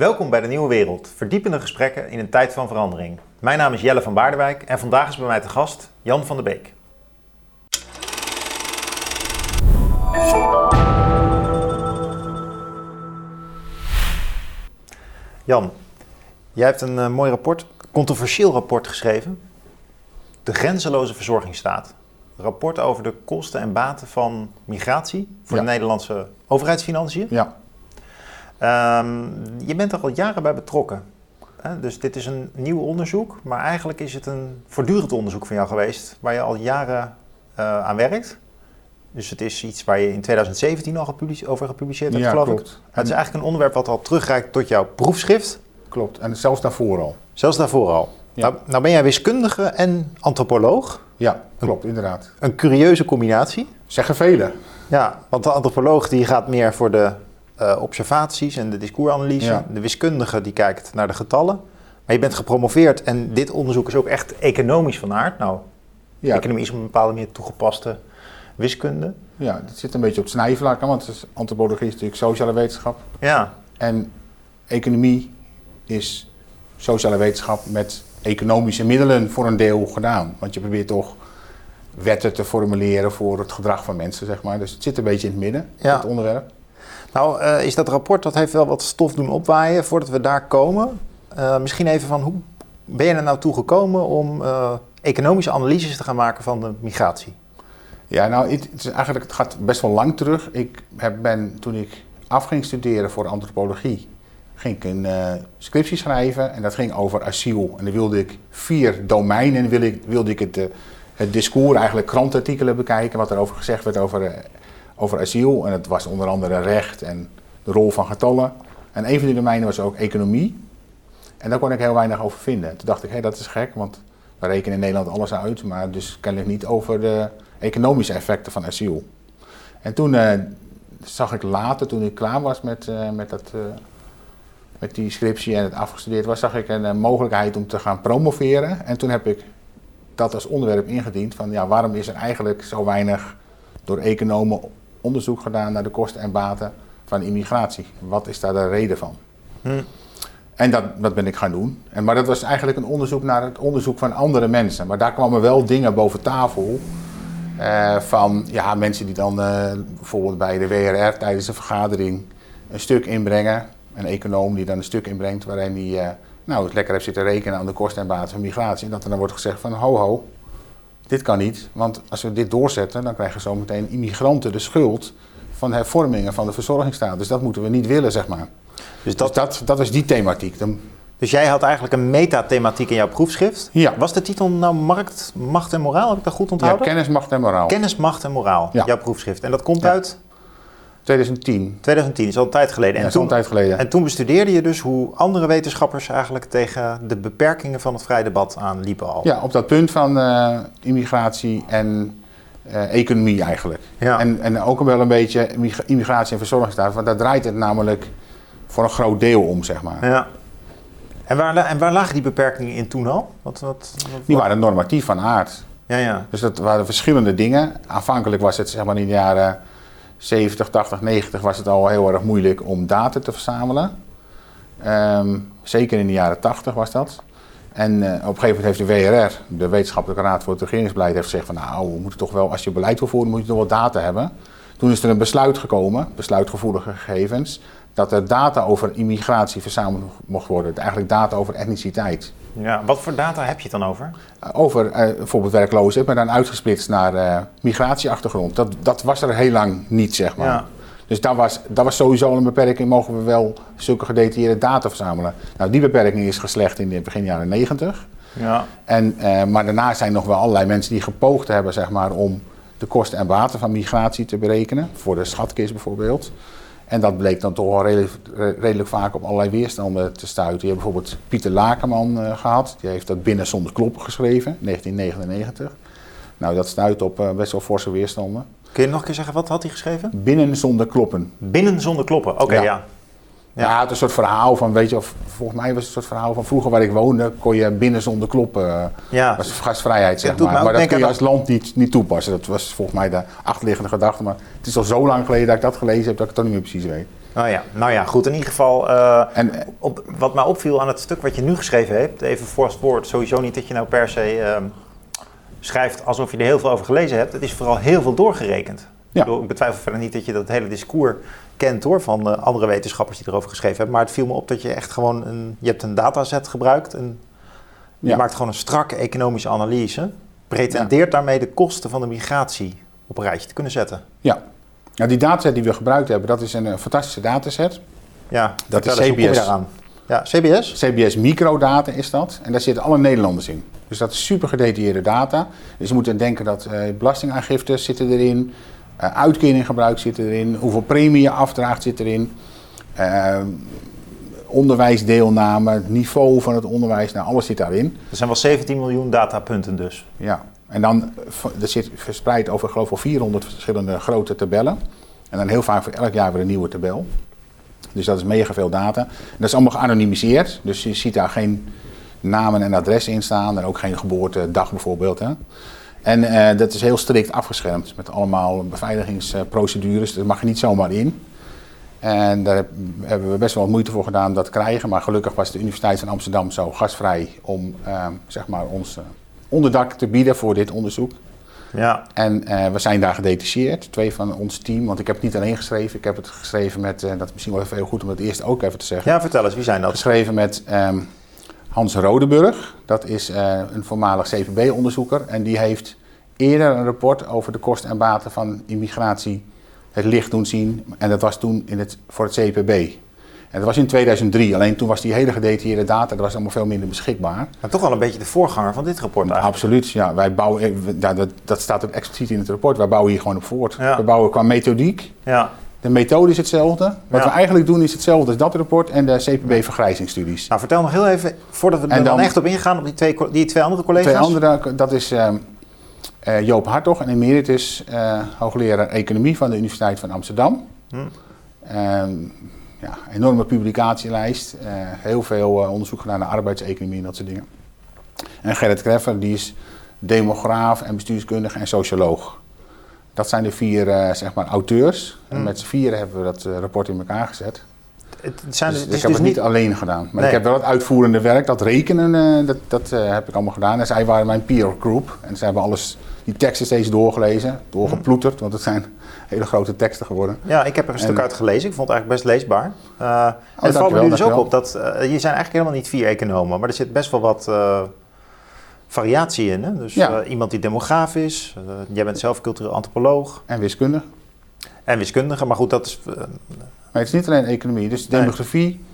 Welkom bij de Nieuwe Wereld, verdiepende gesprekken in een tijd van verandering. Mijn naam is Jelle van Baardewijk en vandaag is bij mij te gast Jan van der Beek. Jan, jij hebt een uh, mooi rapport, controversieel rapport geschreven. De grenzeloze verzorgingsstaat. Een rapport over de kosten en baten van migratie voor Ja. de Nederlandse overheidsfinanciën. Ja, Ehm, je bent er al jaren bij betrokken. Hè? Dus dit is een nieuw onderzoek, maar eigenlijk is het een voortdurend onderzoek van jou geweest, waar je al jaren eh, aan werkt. Dus het is iets waar je in 2017 al gepublice- over gepubliceerd hebt, ja geloof ik. Het is eigenlijk een onderwerp wat al terugreikt tot jouw proefschrift, Klopt. En zelfs daarvoor al. zelfs daarvoor al. Ja. Nou, nou ben jij wiskundige en antropoloog. Ja, klopt, inderdaad. Een curieuze combinatie. Zeggen velen. Ja, want de antropoloog die gaat meer voor de eh, observaties en de discoursanalyse. Ja. De wiskundige die kijkt naar de getallen. Maar je bent gepromoveerd en dit onderzoek is ook echt economisch van aard. Nou, Ja, economie is op een bepaalde manier toegepaste wiskunde. ja, het zit een beetje op het snijvlak, want antropologie is natuurlijk sociale wetenschap. Ja, En economie is sociale wetenschap met economische middelen voor een deel gedaan. Want je probeert toch wetten te formuleren voor het gedrag van mensen, zeg maar. Dus het zit een beetje in het midden, Ja. het onderwerp. Nou eh, is dat rapport, dat heeft wel wat stof doen opwaaien voordat we daar komen. Eh, misschien even van hoe ben je er nou toe gekomen om eh, economische analyses te gaan maken van de migratie? Ja, nou, het, is eigenlijk, het gaat best wel lang terug. Ik heb, ben, toen ik af ging studeren voor antropologie, ging ik een eh, scriptie schrijven. En dat ging over asiel. En dan wilde ik vier domeinen, wilde ik, wilde ik het, het discours, eigenlijk krantartikelen bekijken, wat er over gezegd werd over, over asiel. En het was onder andere recht en de rol van getallen. En een van die domeinen was ook economie. En daar kon ik heel weinig over vinden. Toen dacht ik, hé, dat is gek, want we rekenen in Nederland alles uit, maar dus kennelijk niet over de economische effecten van asiel. En toen eh, zag ik later, toen ik klaar was met, eh, met, dat, eh, met die scriptie en het afgestudeerd was, zag ik een mogelijkheid om te gaan promoveren. En toen heb ik dat als onderwerp ingediend van ja, waarom is er eigenlijk zo weinig door economen onderzoek gedaan naar de kosten en baten van immigratie? Wat is daar de reden van? Hm. En dat, dat ben ik gaan doen. En, maar dat was eigenlijk een onderzoek naar het onderzoek van andere mensen. Maar daar kwamen wel dingen boven tafel. eh, van ja, mensen die dan eh, bijvoorbeeld bij de WRR tijdens een vergadering een stuk inbrengen. Een econoom die dan een stuk inbrengt waarin hij eh, nou, het lekker heeft zitten rekenen aan de kosten en baten van migratie. En dat er dan wordt gezegd van ho ho, dit kan niet. Want als we dit doorzetten, dan krijgen zometeen immigranten de schuld van hervormingen van de verzorgingsstaat. Dus dat moeten we niet willen, zeg maar. Dus Dat, dat, dus dat, dat was die thematiek. Dan, Dus jij had eigenlijk een metathematiek in jouw proefschrift. Ja. Was de titel nou Markt, Macht en Moraal? Heb ik dat goed ja, onthouden? kennis, macht en moraal. Kennis, Macht en Moraal, Ja. jouw proefschrift. En dat komt Ja. uit 2010. 2010, is al een tijd geleden. En, toen, een tijd geleden. en toen bestudeerde je dus hoe andere wetenschappers eigenlijk tegen de beperkingen van het vrije debat aanliepen al. Ja, op dat punt van eh, immigratie en eh, economie eigenlijk. Ja. En, en ook wel een beetje immig- immigratie en verzorgingsstaat. Want daar draait het namelijk voor een groot deel om, zeg maar. Ja. En, waar, en waar lagen die beperkingen in toen al? Wat, wat, wat- Die waren normatief van aard. Ja, ja. Dus dat waren verschillende dingen. Aanvankelijk was het zeg maar in de jaren 70, 80, 90 was het al heel erg moeilijk om data te verzamelen. Ehm, zeker in de jaren 80 was dat. En eh, op een gegeven moment heeft de WRR, de Wetenschappelijke Raad voor het Regeringsbeleid, heeft gezegd van nou, we moeten toch wel, als je beleid wil voeren, moet je toch wel data hebben. Toen is er een besluit gekomen, besluitgevoelige gegevens, dat er data over immigratie verzameld mocht worden. Eigenlijk data over etniciteit. Ja. Wat voor data heb je het dan over? Over eh, bijvoorbeeld werkloosheid, maar dan uitgesplitst naar eh, migratieachtergrond. Dat, dat was er heel lang niet, zeg maar. Ja. Dus daar was, dat was sowieso een beperking, mogen we wel zulke gedetailleerde data verzamelen. Nou, die beperking is geslecht in de begin jaren 90. Ja. En, eh, maar daarna zijn nog wel allerlei mensen die gepoogd hebben zeg maar, om de kosten en baten van migratie te berekenen. Voor de schatkist bijvoorbeeld. En dat bleek dan toch wel redelijk, redelijk vaak op allerlei weerstanden te stuiten. Je hebt bijvoorbeeld Pieter Lakenman eh, gehad. Die heeft dat Binnen zonder kloppen geschreven, 1999. Nou, dat stuit op eh, best wel forse weerstanden. Kun je nog een keer zeggen, wat had hij geschreven? Binnen zonder kloppen. Binnen zonder kloppen. Oké, Ja. ja. Ja. hij had een soort verhaal van, weet je, of, volgens mij was het een soort verhaal van vroeger waar ik woonde, kon je binnen zonder kloppen. eh, Ja. was gastvrijheid, zeg Het maar. Maar dat kun je als land niet, niet toepassen. Dat was volgens mij de achterliggende gedachte. Maar het is al zo lang geleden dat ik dat gelezen heb dat ik het toch niet meer precies weet. Oh ja, nou ja, goed. In ieder geval, uh, En, op, wat mij opviel aan het stuk wat je nu geschreven hebt, even voor het woord, sowieso niet dat je nou per se uh, schrijft alsof je er heel veel over gelezen hebt. Het is vooral heel veel doorgerekend. Ja. Ik, bedoel, ik betwijfel verder niet dat je dat hele discours kent hoor, van uh, andere wetenschappers die erover geschreven hebben. Maar het viel me op dat je echt gewoon een, je hebt een dataset gebruikt en je Ja. maakt gewoon een strakke economische analyse. Pretendeert daarmee de kosten van de migratie op een rijtje te kunnen zetten. ja. Nou, die dataset die we gebruikt hebben, dat is een eh, fantastische dataset. Ja, Dat is CBS. Ja, CBS? CBS microdata is dat. En daar zitten alle Nederlanders in. Dus dat is super gedetailleerde data. Dus je moet dan denken dat eh belastingaangifte zitten erin. Eh uitkeringengebruik zit erin. Hoeveel premie je afdraagt zit erin. eh, onderwijsdeelname, het niveau van het onderwijs. Nou, alles zit daarin. Er zijn wel 17 miljoen datapunten dus. Ja. En dan, dat zit verspreid over geloof ik wel 400 verschillende grote tabellen. En dan heel vaak voor elk jaar weer een nieuwe tabel. Dus dat is mega veel data. En dat is allemaal geanonimiseerd. Dus je ziet daar geen namen en adressen in staan. En ook geen geboortedag bijvoorbeeld. Hè. En eh, dat is heel strikt afgeschermd. Met allemaal beveiligingsprocedures. Dat mag je niet zomaar in. En daar heb- hebben we best wel wat moeite voor gedaan om dat te krijgen. Maar gelukkig was de Universiteit van Amsterdam zo gastvrij om eh, zeg maar ons eh, onderdak te bieden voor dit onderzoek. Ja, En eh, we zijn daar gedetacheerd, twee van ons team. Want ik heb het niet alleen geschreven, ik heb het geschreven met, eh, dat is misschien wel even heel goed om het eerst ook even te zeggen. ja vertel eens, wie zijn dat? Geschreven met ehm, Hans Rodeburg, dat is eh, een voormalig CVB-onderzoeker. En die heeft eerder een rapport over de kosten en baten van immigratie het licht doen zien. En dat was toen in het, voor het CPB. En dat was in 2003, alleen toen was die hele gedetailleerde data, dat was allemaal veel minder beschikbaar. Maar toch wel een beetje de voorganger van dit rapport eigenlijk. Absoluut, ja. Wij bouwen, eh, ja, dat, dat staat ook expliciet in het rapport. Wij bouwen hier gewoon op voort. Ja. We bouwen qua methodiek. Ja. De methode is hetzelfde. Wat Ja. we eigenlijk doen is hetzelfde als dat rapport en de CPB-vergrijzingsstudies. Nou, vertel nog heel even, voordat we er En dan, dan- echt op ingaan, op die twee, die twee andere collega's. Twee andere, dat is ehm, eh, Joop Hartog, een emeritus eh, hoogleraar economie van de Universiteit van Amsterdam. Hm. Ehm, ja, enorme publicatielijst. eh, heel veel onderzoek gedaan naar arbeidseconomie en dat soort dingen. En Gerrit Kreffer, die is demograaf en bestuurskundige en socioloog. Dat zijn de vier eh, zeg maar, auteurs. En Hm. met z'n vieren hebben we dat eh, rapport in elkaar gezet. Het zijn Dus dus, ik heb is het dus niet alleen gedaan. Maar Nee. ik heb wel het uitvoerende werk, dat rekenen, eh, dat, dat heb ik allemaal gedaan. En zij waren mijn peer group. En ze hebben alles, die teksten steeds doorgelezen, doorgeploeterd. Want het zijn hele grote teksten geworden. Ja, ik heb er een stuk uit gelezen. Ik vond het eigenlijk best leesbaar. Uh, en het valt me nu dus ook op dat uh, je zijn eigenlijk helemaal niet vier economen, maar er zit best wel wat uh, variatie in. Hè? Dus Ja. uh, iemand die demograaf is, uh, jij bent zelf cultureel antropoloog En wiskunde. en wiskundige, maar goed, dat is. uh, Maar het is niet alleen economie. Dus demografie,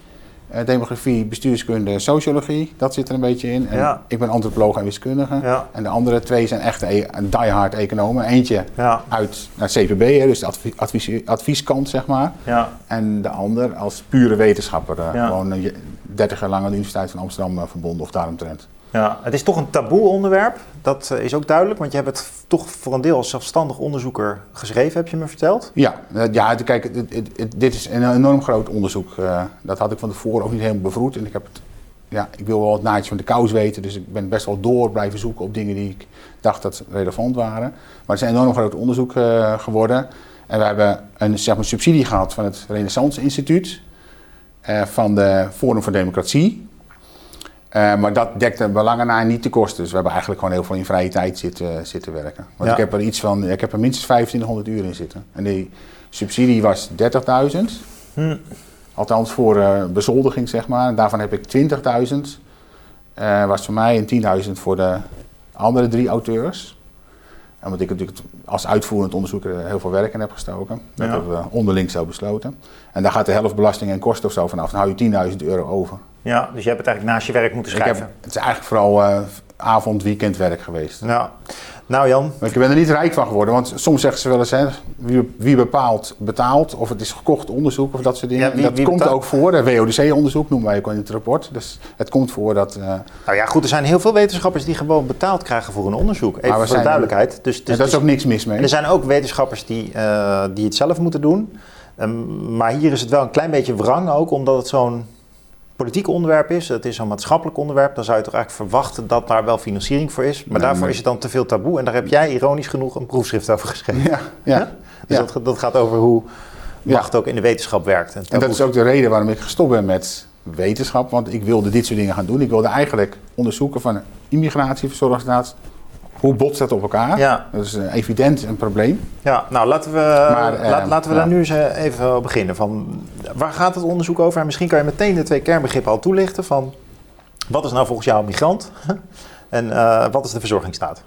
eh, demografie, bestuurskunde, sociologie, dat zit er een beetje in. En Ja. ik ben antropoloog en wiskundige. ja, En de andere twee zijn echt e- diehard economen. Eentje uit naar CPB, hè, dus de advi- advies, advieskant, zeg maar. ja, En de ander als pure wetenschapper. eh. Gewoon eh, 30 jaar lang aan de Universiteit van Amsterdam eh, verbonden of daaromtrent. Ja. Het is toch een taboe onderwerp, dat uh, is ook duidelijk, want je hebt het toch voor een deel als zelfstandig onderzoeker geschreven, heb je me verteld. Ja, eh, ja kijk, dit is een enorm groot onderzoek. eh, dat had ik van tevoren ook niet helemaal bevroed. En ik, heb het, ja, ik wil wel het naadje van de kous weten, dus ik ben best wel door blijven zoeken op dingen die ik dacht dat relevant waren. Maar het is een enorm groot onderzoek eh, geworden. En we hebben een zeg maar, subsidie gehad van het Renaissance Instituut, eh, van de Forum voor Democratie. Eh, maar dat dekte belangen naar niet de kosten. Dus we hebben eigenlijk gewoon heel veel in vrije tijd zitten, zitten werken. Want Ja. ik heb er iets van, ik heb er minstens 2500 uur in zitten. En die subsidie was 30.000. Hm. Althans voor eh, bezoldiging, zeg maar. En daarvan heb ik 20.000. eh was voor mij en 10.000 voor de andere drie auteurs. En want ik natuurlijk als uitvoerend onderzoeker heel veel werk in heb gestoken. Dat Ja. hebben we onderling zo besloten. En daar gaat de helft belasting en kosten of zo vanaf. Dan hou je 10.000 euro over. Ja, dus je hebt het eigenlijk naast je werk moeten Ik heb, schrijven. het is eigenlijk vooral eh, avond, weekendwerk geweest. Nou, nou Jan, ik ben er niet rijk van geworden, want soms zeggen ze wel eens, hè, wie, wie bepaalt, betaalt, of het is gekocht onderzoek of dat soort dingen. Ja, wie- En dat komt ook voor, de WODC-onderzoek noemen wij ook in het rapport. Dus het komt voor dat... eh, nou ja goed, er zijn heel veel wetenschappers die gewoon betaald krijgen voor een onderzoek. Even voor de zijn- duidelijkheid. Dus, dus, en daar is dus- ook niks mis mee. Er zijn ook wetenschappers die, eh, die het zelf moeten doen. Ehm, maar hier is het wel een klein beetje wrang ook, omdat het zo'n politiek onderwerp is. Het is zo'n maatschappelijk onderwerp. Dan zou je toch eigenlijk verwachten dat daar wel financiering voor is. Maar Nee, daarvoor is het dan te veel taboe. En daar heb jij ironisch genoeg een proefschrift over geschreven. Ja, ja. Dus Ja. dat, dat gaat over hoe Ja. macht ook in de wetenschap werkt. En, En dat is ook de reden waarom ik gestopt ben met wetenschap. Want ik wilde dit soort dingen gaan doen. Ik wilde eigenlijk onderzoeken van immigratie, verzorgingsstaat. Hoe botst dat op elkaar? Ja. Dat is eh, evident een probleem. Ja, nou laten we, Maar, eh, laat- laten we ja. daar nu eens eh, even beginnen. Van, waar gaat het onderzoek over? En misschien kan je meteen de twee kernbegrippen al toelichten. Van, wat is nou volgens jou een migrant? en eh, wat is de verzorgingsstaat?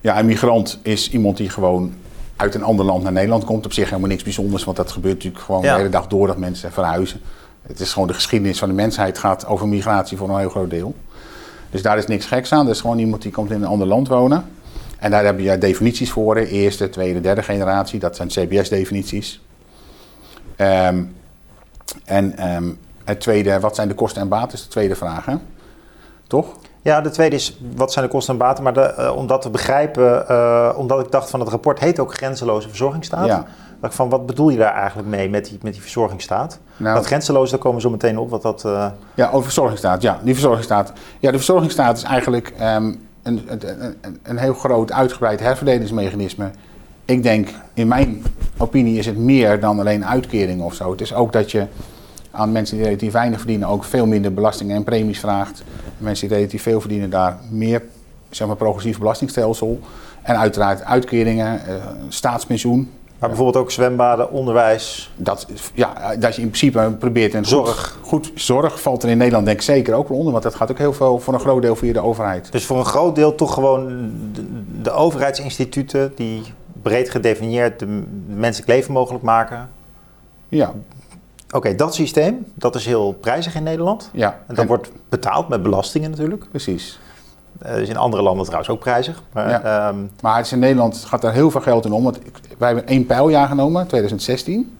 Ja, een migrant is iemand die gewoon uit een ander land naar Nederland komt. Op zich helemaal niks bijzonders, want dat gebeurt natuurlijk gewoon Ja. de hele dag door dat mensen verhuizen. Het is gewoon de geschiedenis van de mensheid gaat over migratie voor een heel groot deel. Dus daar is niks geks aan. Dat is gewoon iemand die komt in een ander land wonen. En daar heb je definities voor. hè. Eerste, tweede, derde generatie. Dat zijn CBS-definities. Ehm, en ehm, het tweede, wat zijn de kosten en baten, is de tweede vraag. Hè? Toch? Ja, de tweede is, wat zijn de kosten en baten? Maar de, eh, om dat te begrijpen, eh, omdat ik dacht van het rapport heet ook grenzeloze verzorgingsstaat. Ja. Dacht van, wat bedoel je daar eigenlijk mee met die, met die verzorgingsstaat? Nou, dat grenzeloos, daar komen we zo meteen op. Wat dat, eh, Ja, over verzorgingsstaat. Ja, die verzorgingsstaat. Ja, de verzorgingsstaat is eigenlijk ehm, een, een, een, een heel groot uitgebreid herverdelingsmechanisme. Ik denk, in mijn opinie is het meer dan alleen uitkeringen of zo. Het is ook dat je aan mensen die relatief weinig verdienen ook veel minder belastingen en premies vraagt. Mensen die relatief veel verdienen daar meer, zeg maar, progressief belastingstelsel. En uiteraard uitkeringen, eh, staatspensioen. Maar bijvoorbeeld ook zwembaden, onderwijs. Dat, ja, dat je in principe probeert een Zorg. Goed, goed, zorg valt er in Nederland denk ik zeker ook wel onder, want dat gaat ook heel veel voor een groot deel via de overheid. Dus voor een groot deel toch gewoon de, de overheidsinstituten die breed gedefinieerd de menselijk leven mogelijk maken. Ja, Oké, dat systeem, dat is heel prijzig in Nederland. ja. En dat En- wordt betaald met belastingen natuurlijk. precies. Dat is in andere landen trouwens ook prijzig. Maar, Ja. ehm, Maar het is in Nederland gaat er heel veel geld in om. Want wij hebben één pijljaar genomen, 2016.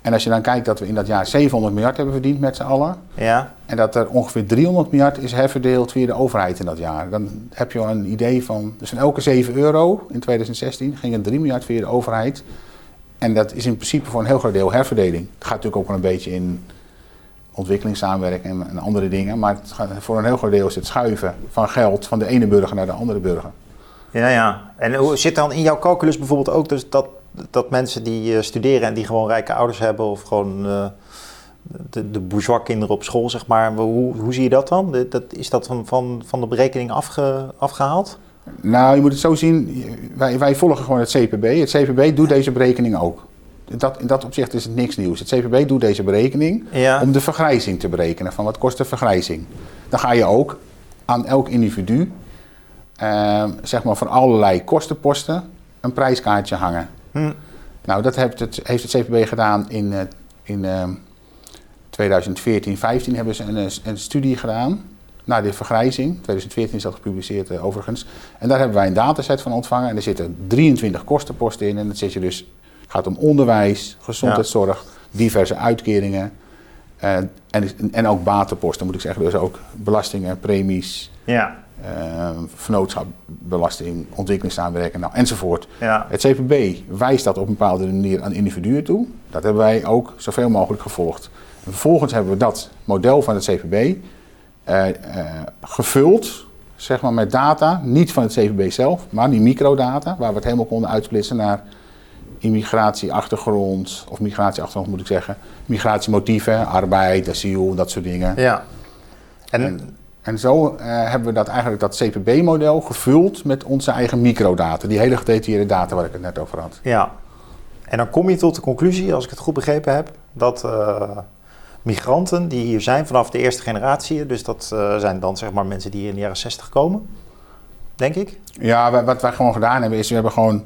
En als je dan kijkt dat we in dat jaar 700 miljard hebben verdiend met z'n allen. ja, En dat er ongeveer 300 miljard is herverdeeld via de overheid in dat jaar. Dan heb je al een idee van. Dus van elke 7 euro in 2016 ging er 3 miljard via de overheid. En dat is in principe voor een heel groot deel herverdeling. Het gaat natuurlijk ook wel een beetje in ontwikkelingssamenwerking en, en andere dingen. Maar het voor een heel groot deel is het schuiven van geld van de ene burger naar de andere burger. ja, ja. En hoe zit dan in jouw calculus bijvoorbeeld ook dus dat, dat mensen die eh, studeren en die gewoon rijke ouders hebben of gewoon eh, de, de bourgeois kinderen op school, zeg maar. Hoe, hoe zie je dat dan? Dat, is dat van, van, van de berekening afge, afgehaald? Nou, je moet het zo zien. Wij, wij volgen gewoon het CPB. Het CPB doet deze berekening ook. Dat, in dat opzicht is het niks nieuws. Het CPB doet deze berekening Ja. om de vergrijzing te berekenen. Van wat kost de vergrijzing? Dan ga je ook aan elk individu, eh, zeg maar voor allerlei kostenposten, een prijskaartje hangen. Hm. Nou, dat heeft het, heeft het CPB gedaan in, eh, in eh, 2014, 15 hebben ze een, eh, een studie gedaan naar de vergrijzing. 2014 is dat gepubliceerd eh, overigens. En daar hebben wij een dataset van ontvangen. En er zitten 23 kostenposten in. En dat zit je dus, gaat om onderwijs, gezondheidszorg, diverse uitkeringen. eh, en, en ook batenposten moet ik zeggen. Dus ook belastingen, premies, Ja, eh vernootschapbelasting, ontwikkelingssamenwerking nou, enzovoort. ja. Het CPB wijst dat op een bepaalde manier aan individuen toe. Dat hebben wij ook zoveel mogelijk gevolgd. En vervolgens hebben we dat model van het CPB eh, eh, gevuld zeg maar, met data, niet van het CPB zelf, maar die microdata, waar we het helemaal konden uitsplitsen naar immigratieachtergrond, of migratieachtergrond moet ik zeggen, migratiemotieven, arbeid, asiel, dat soort dingen. ja. En, En- En zo eh, hebben we dat eigenlijk dat CPB-model gevuld met onze eigen microdata, die hele gedetailleerde data waar ik het net over had. Ja. En dan kom je tot de conclusie, als ik het goed begrepen heb, dat eh, migranten die hier zijn vanaf de eerste generatie, dus dat eh, zijn dan zeg maar mensen die hier in de jaren 60 komen, denk ik. Ja, wa- wat wij gewoon gedaan hebben is, we hebben gewoon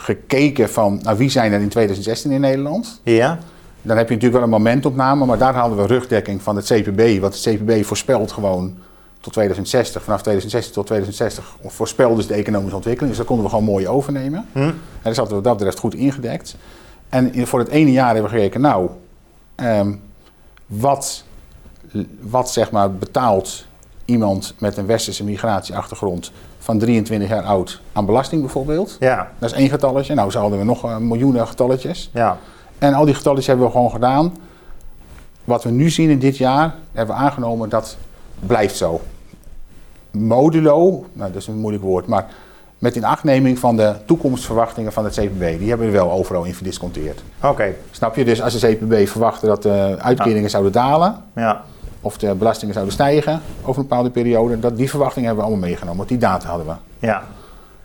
gekeken van, nou wie zijn er in 2016 in Nederland? Ja. Dan heb je natuurlijk wel een momentopname, maar daar hadden we rugdekking van het CPB. Want het CPB voorspelt gewoon tot 2060, vanaf 2016 tot 2060, of voorspelt dus de economische ontwikkeling. Dus dat konden we gewoon mooi overnemen. Hm. En dat zaten we wat dat betreft goed ingedekt. En voor het ene jaar hebben we gekeken, nou, ehm, wat, wat zeg maar betaalt iemand met een westerse migratieachtergrond van 23 jaar oud aan belasting bijvoorbeeld? Ja. Dat is één getalletje. Nou, zo hadden we nog eh, miljoenen getalletjes. Ja. En al die getalletjes hebben we gewoon gedaan. Wat we nu zien in dit jaar, hebben we aangenomen dat blijft zo. Modulo, nou dat is een moeilijk woord, maar met inachtneming van de toekomstverwachtingen van het CPB. Die hebben we wel overal in verdisconteerd. Oké, Snap je? Dus als de CPB verwachtte dat de uitkeringen zouden dalen, ja. Of de belastingen zouden stijgen over een bepaalde periode, dat, die verwachtingen hebben we allemaal meegenomen, want die data hadden we. Ja,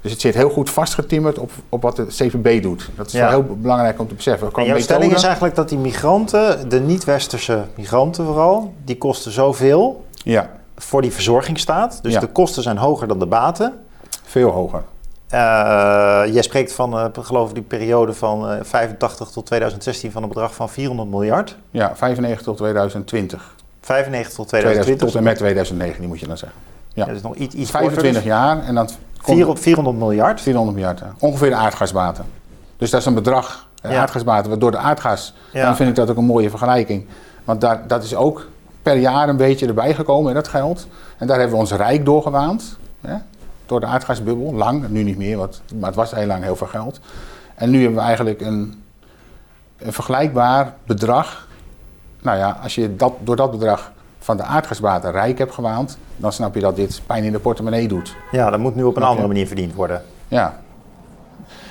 Dus het zit heel goed vastgetimmerd op, op wat de CPB doet. Dat is Ja. wel heel belangrijk om te beseffen. en jouw methode- stelling is eigenlijk dat die migranten, de niet-westerse migranten vooral, die kosten zoveel Ja, voor die verzorgingsstaat. Dus Ja. de kosten zijn hoger dan de baten. veel hoger. Eh, jij spreekt van, eh, geloof ik, die periode van eh, 85 tot 2016 van een bedrag van 400 miljard. Ja, 95 tot 2020. 95 tot 2000 2020. tot en met 2019 moet je dan zeggen. Ja. Dat is nog iets, iets 25 korter jaar en dan dus. komt Vier- 400 miljard. 400 miljard. Ongeveer de aardgasbaten. Dus dat is een bedrag, de Ja. aardgasbaten, wat door de aardgas. Ja. Dan vind ik dat ook een mooie vergelijking. Want daar, dat is ook per jaar een beetje erbij gekomen, dat geld. En daar hebben we ons rijk doorgewaand. Hè, door de aardgasbubbel, lang, nu niet meer, want, maar het was heel lang heel veel geld. En nu hebben we eigenlijk een, een vergelijkbaar bedrag. Nou ja, als je dat, door dat bedrag van de aardgasbaten rijk hebt gewaand, dan snap je dat dit pijn in de portemonnee doet. Ja, dat moet nu op een andere manier verdiend worden. Ja,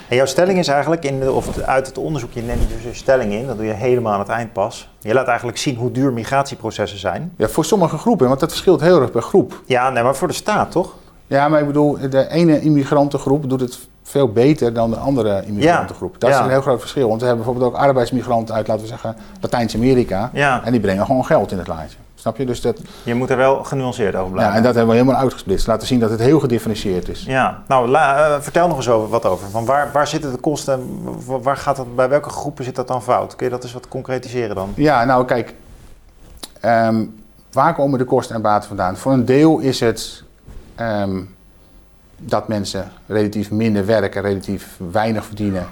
En jouw stelling is eigenlijk, in de, of uit het onderzoek, je neemt dus een stelling in, dat doe je helemaal aan het eind pas. Je laat eigenlijk zien hoe duur migratieprocessen zijn. Ja, voor sommige groepen, want dat verschilt heel erg per groep. Ja, nee, maar voor de staat toch? Ja, maar ik bedoel, de ene immigrantengroep doet het veel beter dan de andere immigrantengroep. Dat ja. is een heel groot verschil. Want we hebben bijvoorbeeld ook arbeidsmigranten uit, laten we zeggen, Latijns-Amerika. Ja. En die brengen gewoon geld in het laadje. Snap je? Dus dat, Je moet er wel genuanceerd over ja, blijven. en dat hebben we helemaal uitgesplitst. Laten zien dat het heel gedifferentieerd is. Ja, nou la- eh, vertel nog eens over, wat over. Van waar, waar zitten de kosten? Wa- Waar gaat dat, bij welke groepen zit dat dan fout? Kun je dat eens wat concretiseren dan? Ja, nou kijk, ehm, waar komen de kosten en baten vandaan? Voor een deel is het ehm, dat mensen relatief minder werken, relatief weinig verdienen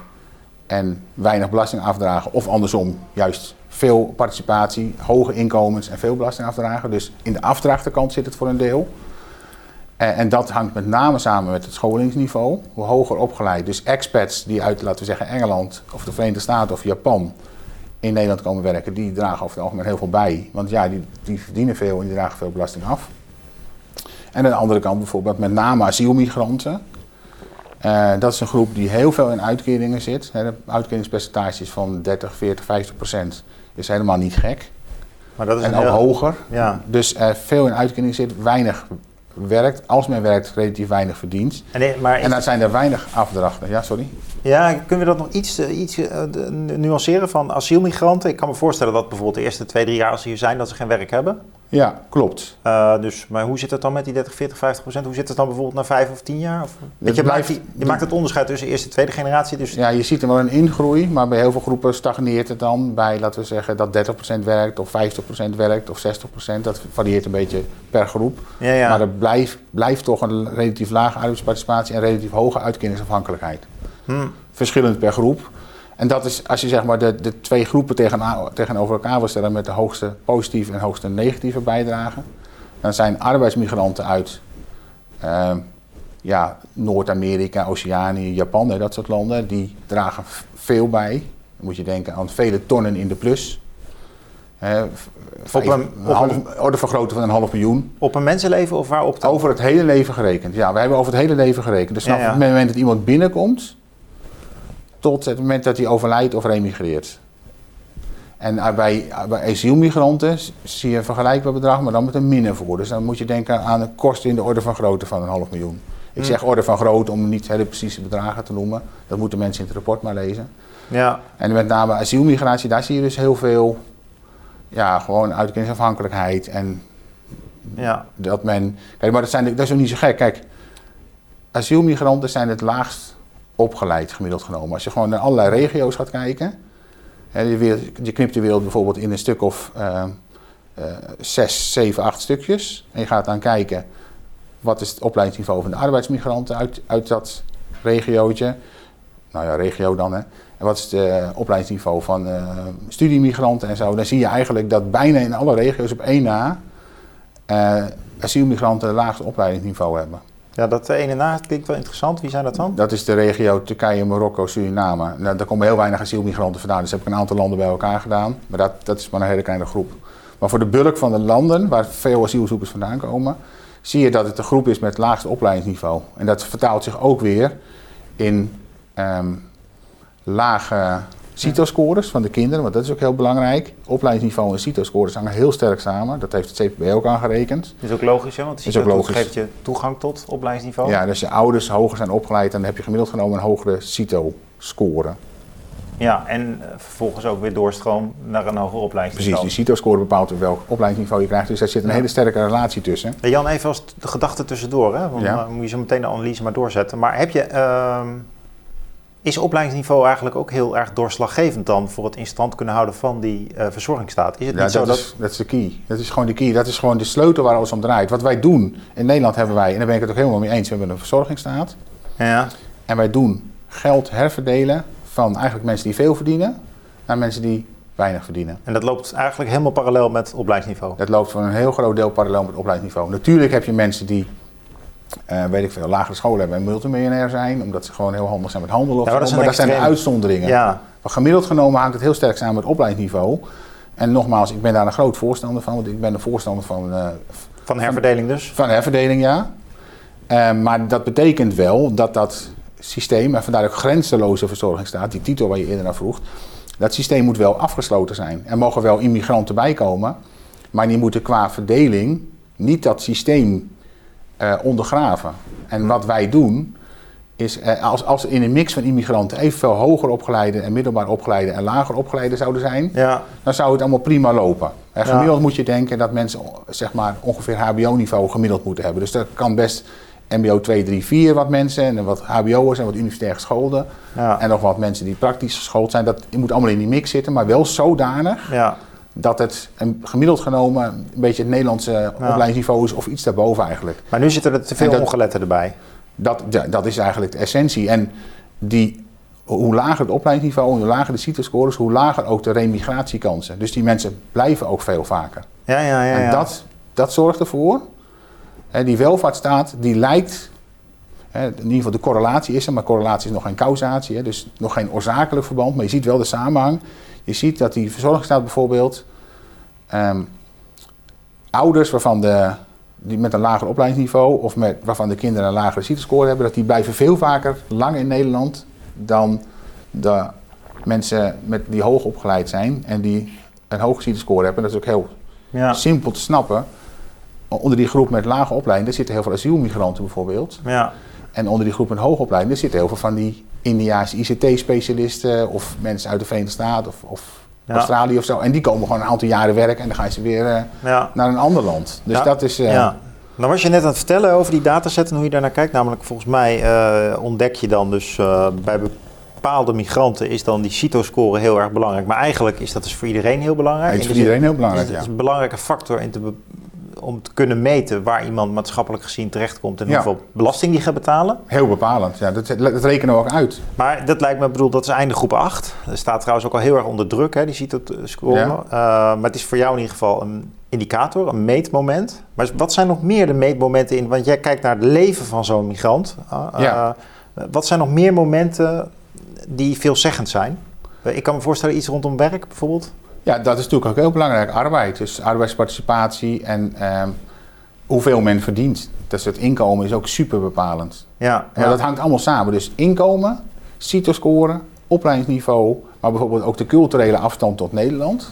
en weinig belasting afdragen. Of andersom, juist veel participatie, hoge inkomens en veel belasting afdragen. Dus in de afdrachtenkant zit het voor een deel. En, en dat hangt met name samen met het scholingsniveau. Hoe hoger opgeleid, dus expats die uit, laten we zeggen, Engeland of de Verenigde Staten of Japan in Nederland komen werken, die dragen over het algemeen heel veel bij. Want ja, die, die verdienen veel en die dragen veel belasting af. En aan de andere kant bijvoorbeeld met name asielmigranten. Eh, dat is een groep die heel veel in uitkeringen zit. De uitkeringspercentages van 30, 40, 50 procent is helemaal niet gek. Maar dat is En ook heel- hoger. Ja. Dus veel in uitkering zit, weinig werkt. Als men werkt, relatief weinig verdient. En, nee, maar En dan zijn er weinig afdrachten. Ja, sorry. ja, kunnen we dat nog iets, eh, iets eh, nuanceren van asielmigranten? Ik kan me voorstellen dat bijvoorbeeld de eerste twee, drie jaar als ze hier zijn, dat ze geen werk hebben. Ja, klopt. Eh, dus, maar hoe zit het dan met die 30, 40, 50 procent? Hoe zit het dan bijvoorbeeld na vijf of tien jaar? Of, je, blijft- maakt, die- je maakt het onderscheid tussen eerste en tweede generatie. Dus Ja, je ziet er wel een ingroei, maar bij heel veel groepen stagneert het dan bij, laten we zeggen, dat 30% werkt of 50% werkt of 60%. Dat varieert een beetje per groep. ja, ja. Maar er blijft, blijft toch een relatief lage arbeidsparticipatie en relatief hoge uitkeringsafhankelijkheid. Hm. Verschillend per groep. En dat is, als je zeg maar de, de twee groepen tegen, tegenover elkaar wil stellen met de hoogste positieve en hoogste negatieve bijdrage, dan zijn arbeidsmigranten uit ehm, ja, Noord-Amerika, Oceanië, Japan, hè, dat soort landen, die dragen veel bij. Dan moet je denken aan vele tonnen in de plus. V- vijf- een- een op half, een- orde van grootte van een half miljoen. Op een mensenleven of waarop dan? Over het hele leven gerekend. Ja, we hebben over het hele leven gerekend. Dus Ja, ja. het moment dat iemand binnenkomt, tot het moment dat hij overlijdt of remigreert. En uh, bij, uh, bij asielmigranten zie je een vergelijkbaar bedrag, maar dan met een min voor. Dus dan moet je denken aan een kosten in de orde van grootte van een half miljoen. Ik Hm. zeg orde van grootte om niet hele precieze bedragen te noemen. Dat moeten mensen in het rapport maar lezen. Ja, En met name asielmigratie, daar zie je dus heel veel, ja, gewoon uitkeringsafhankelijkheid en ja. dat men. Kijk, maar dat, zijn, dat is ook niet zo gek. Kijk, asielmigranten zijn het laagst opgeleid gemiddeld genomen. Als je gewoon naar allerlei regio's gaat kijken. Hè, je, knipt de wereld bijvoorbeeld in een stuk of eh, eh, zes, zeven, acht stukjes. En je gaat dan kijken wat is het opleidingsniveau van de arbeidsmigranten uit, uit dat regiootje. Nou ja, regio dan hè. En wat is het eh, opleidingsniveau van studiemigranten en zo. Dan zie je eigenlijk dat bijna in alle regio's op één na asielmigranten het laagste opleidingsniveau hebben. Ja, dat eh, ene na klinkt wel interessant. Wie zijn dat dan? Dat is de regio Turkije, Marokko, Suriname. Nou, daar komen heel weinig asielmigranten vandaan, dus heb ik een aantal landen bij elkaar gedaan. Maar dat, dat is maar een hele kleine groep. Maar voor de bulk van de landen waar veel asielzoekers vandaan komen, zie je dat het de groep is met het laagste opleidingsniveau. En dat vertaalt zich ook weer in ehm, lage CITO-scores van de kinderen, want dat is ook heel belangrijk. Opleidingsniveau en CITO-scores hangen heel sterk samen. Dat heeft het CPB ook aangerekend. Dat is ook logisch, hè? want CITO geeft je toegang tot opleidingsniveau. Ja, als je ouders hoger zijn opgeleid, dan heb je gemiddeld genomen een hogere CITO-score. Ja, en eh, vervolgens ook weer doorstroom naar een hoger Precies, opleidingsniveau. die CITO-score bepaalt welk opleidingsniveau je krijgt. Dus daar zit een Ja. hele sterke relatie tussen. Jan, even als de gedachte tussendoor, hè? want Ja. dan moet je zo meteen de analyse maar doorzetten. Maar heb je, ehm, is opleidingsniveau eigenlijk ook heel erg doorslaggevend dan voor het in stand kunnen houden van die eh, verzorgingsstaat? Is het Ja, niet zo dat, dat... is, dat is de key. Dat is gewoon de key. Dat is gewoon de sleutel waar alles om draait. Wat wij doen, in Nederland hebben wij, en daar ben ik het ook helemaal mee eens, we hebben een verzorgingsstaat. Ja, En wij doen geld herverdelen van eigenlijk mensen die veel verdienen naar mensen die weinig verdienen. en dat loopt eigenlijk helemaal parallel met opleidingsniveau. Dat loopt voor een heel groot deel parallel met opleidingsniveau. Natuurlijk heb je mensen die, eh, weet ik veel, lagere scholen hebben en multimiljonair zijn, omdat ze gewoon heel handig zijn met handelen. Of Ja, maar dat maar zijn dat zijn uitzonderingen. Ja, Maar gemiddeld genomen hangt het heel sterk samen met opleidingsniveau. En nogmaals, ik ben daar een groot voorstander van, want ik ben een voorstander van, eh, van herverdeling dus. van herverdeling, ja. Eh, maar dat betekent wel dat dat systeem, en vandaar ook grenzeloze verzorging staat, die titel waar je eerder naar vroeg, dat systeem moet wel afgesloten zijn. Er mogen wel immigranten bijkomen, maar die moeten qua verdeling niet dat systeem eh, ondergraven. En wat wij doen, is eh, als, als in een mix van immigranten evenveel hoger opgeleide en middelbaar opgeleide en lager opgeleide zouden zijn, Ja, dan zou het allemaal prima lopen. En Ja. gemiddeld moet je denken dat mensen zeg maar, ongeveer HBO-niveau gemiddeld moeten hebben. Dus dat kan best MBO 2, 3, 4 wat mensen en wat HBO'ers en wat universitair gescholden. ja, En nog wat mensen die praktisch geschoold zijn. Dat moet allemaal in die mix zitten, maar wel zodanig ja. Dat het een, gemiddeld genomen een beetje het Nederlandse opleidingsniveau is of iets daarboven eigenlijk. Maar nu zitten er te veel dat- ongeletten erbij. Dat, ja, dat is eigenlijk de essentie. En die, hoe lager het opleidingsniveau, hoe lager de CITO-scores, hoe lager ook de remigratiekansen. Dus die mensen blijven ook veel vaker. Ja, ja, ja. ja. En dat, dat zorgt ervoor, hè, die welvaartsstaat, die lijkt, hè, in ieder geval de correlatie is er, maar correlatie is nog geen causatie, hè, dus nog geen oorzakelijk verband, maar je ziet wel de samenhang. Je ziet dat die verzorgingsstaat bijvoorbeeld, ehm, ouders waarvan de, die met een lager opleidingsniveau of met, waarvan de kinderen een lagere CITO-score hebben, dat die blijven veel vaker lang in Nederland dan de mensen met, die hoog opgeleid zijn en die een hoge CITO-score hebben. Dat is ook heel Ja, simpel te snappen. Onder die groep met lage opleiding, daar zitten heel veel asielmigranten bijvoorbeeld. ja, En onder die groep met hoge opleiding, daar zitten heel veel van die Indiaanse ICT-specialisten of mensen uit de Verenigde Staten of, of Ja. Australië of zo. En die komen gewoon een aantal jaren werken en dan gaan ze weer eh, ja. naar een ander land. Dus Ja, dat is... eh, Ja. Dan was je net aan het vertellen over die dataset en hoe je daarnaar kijkt. Namelijk, volgens mij eh, ontdek je dan dus bij bepaalde migranten is dan die CITO-score heel erg belangrijk. Maar eigenlijk is dat dus voor iedereen heel belangrijk. het is voor iedereen heel belangrijk, dus het ja. is een belangrijke factor in te om te kunnen meten waar iemand maatschappelijk gezien terechtkomt en Ja. hoeveel belasting die gaat betalen. Heel bepalend. Ja, dat, dat rekenen we ook uit. Maar dat lijkt me, bedoel, dat is einde groep 8. Dat staat trouwens ook al heel erg onder druk, hè, die CITO-score. Ja. Eh, maar het is voor jou in ieder geval een indicator, een meetmoment. Maar wat zijn nog meer de meetmomenten in? Want jij kijkt naar het leven van zo'n migrant. Uh, Ja. uh, wat zijn nog meer momenten die veelzeggend zijn? Ik kan me voorstellen iets rondom werk bijvoorbeeld. Ja, dat is natuurlijk ook heel belangrijk. Arbeid, dus arbeidsparticipatie en ehm, hoeveel men verdient. Dus het inkomen is ook super bepalend. Ja, Ja, dat hangt allemaal samen. Dus inkomen, CITO-score, opleidingsniveau, maar bijvoorbeeld ook de culturele afstand tot Nederland.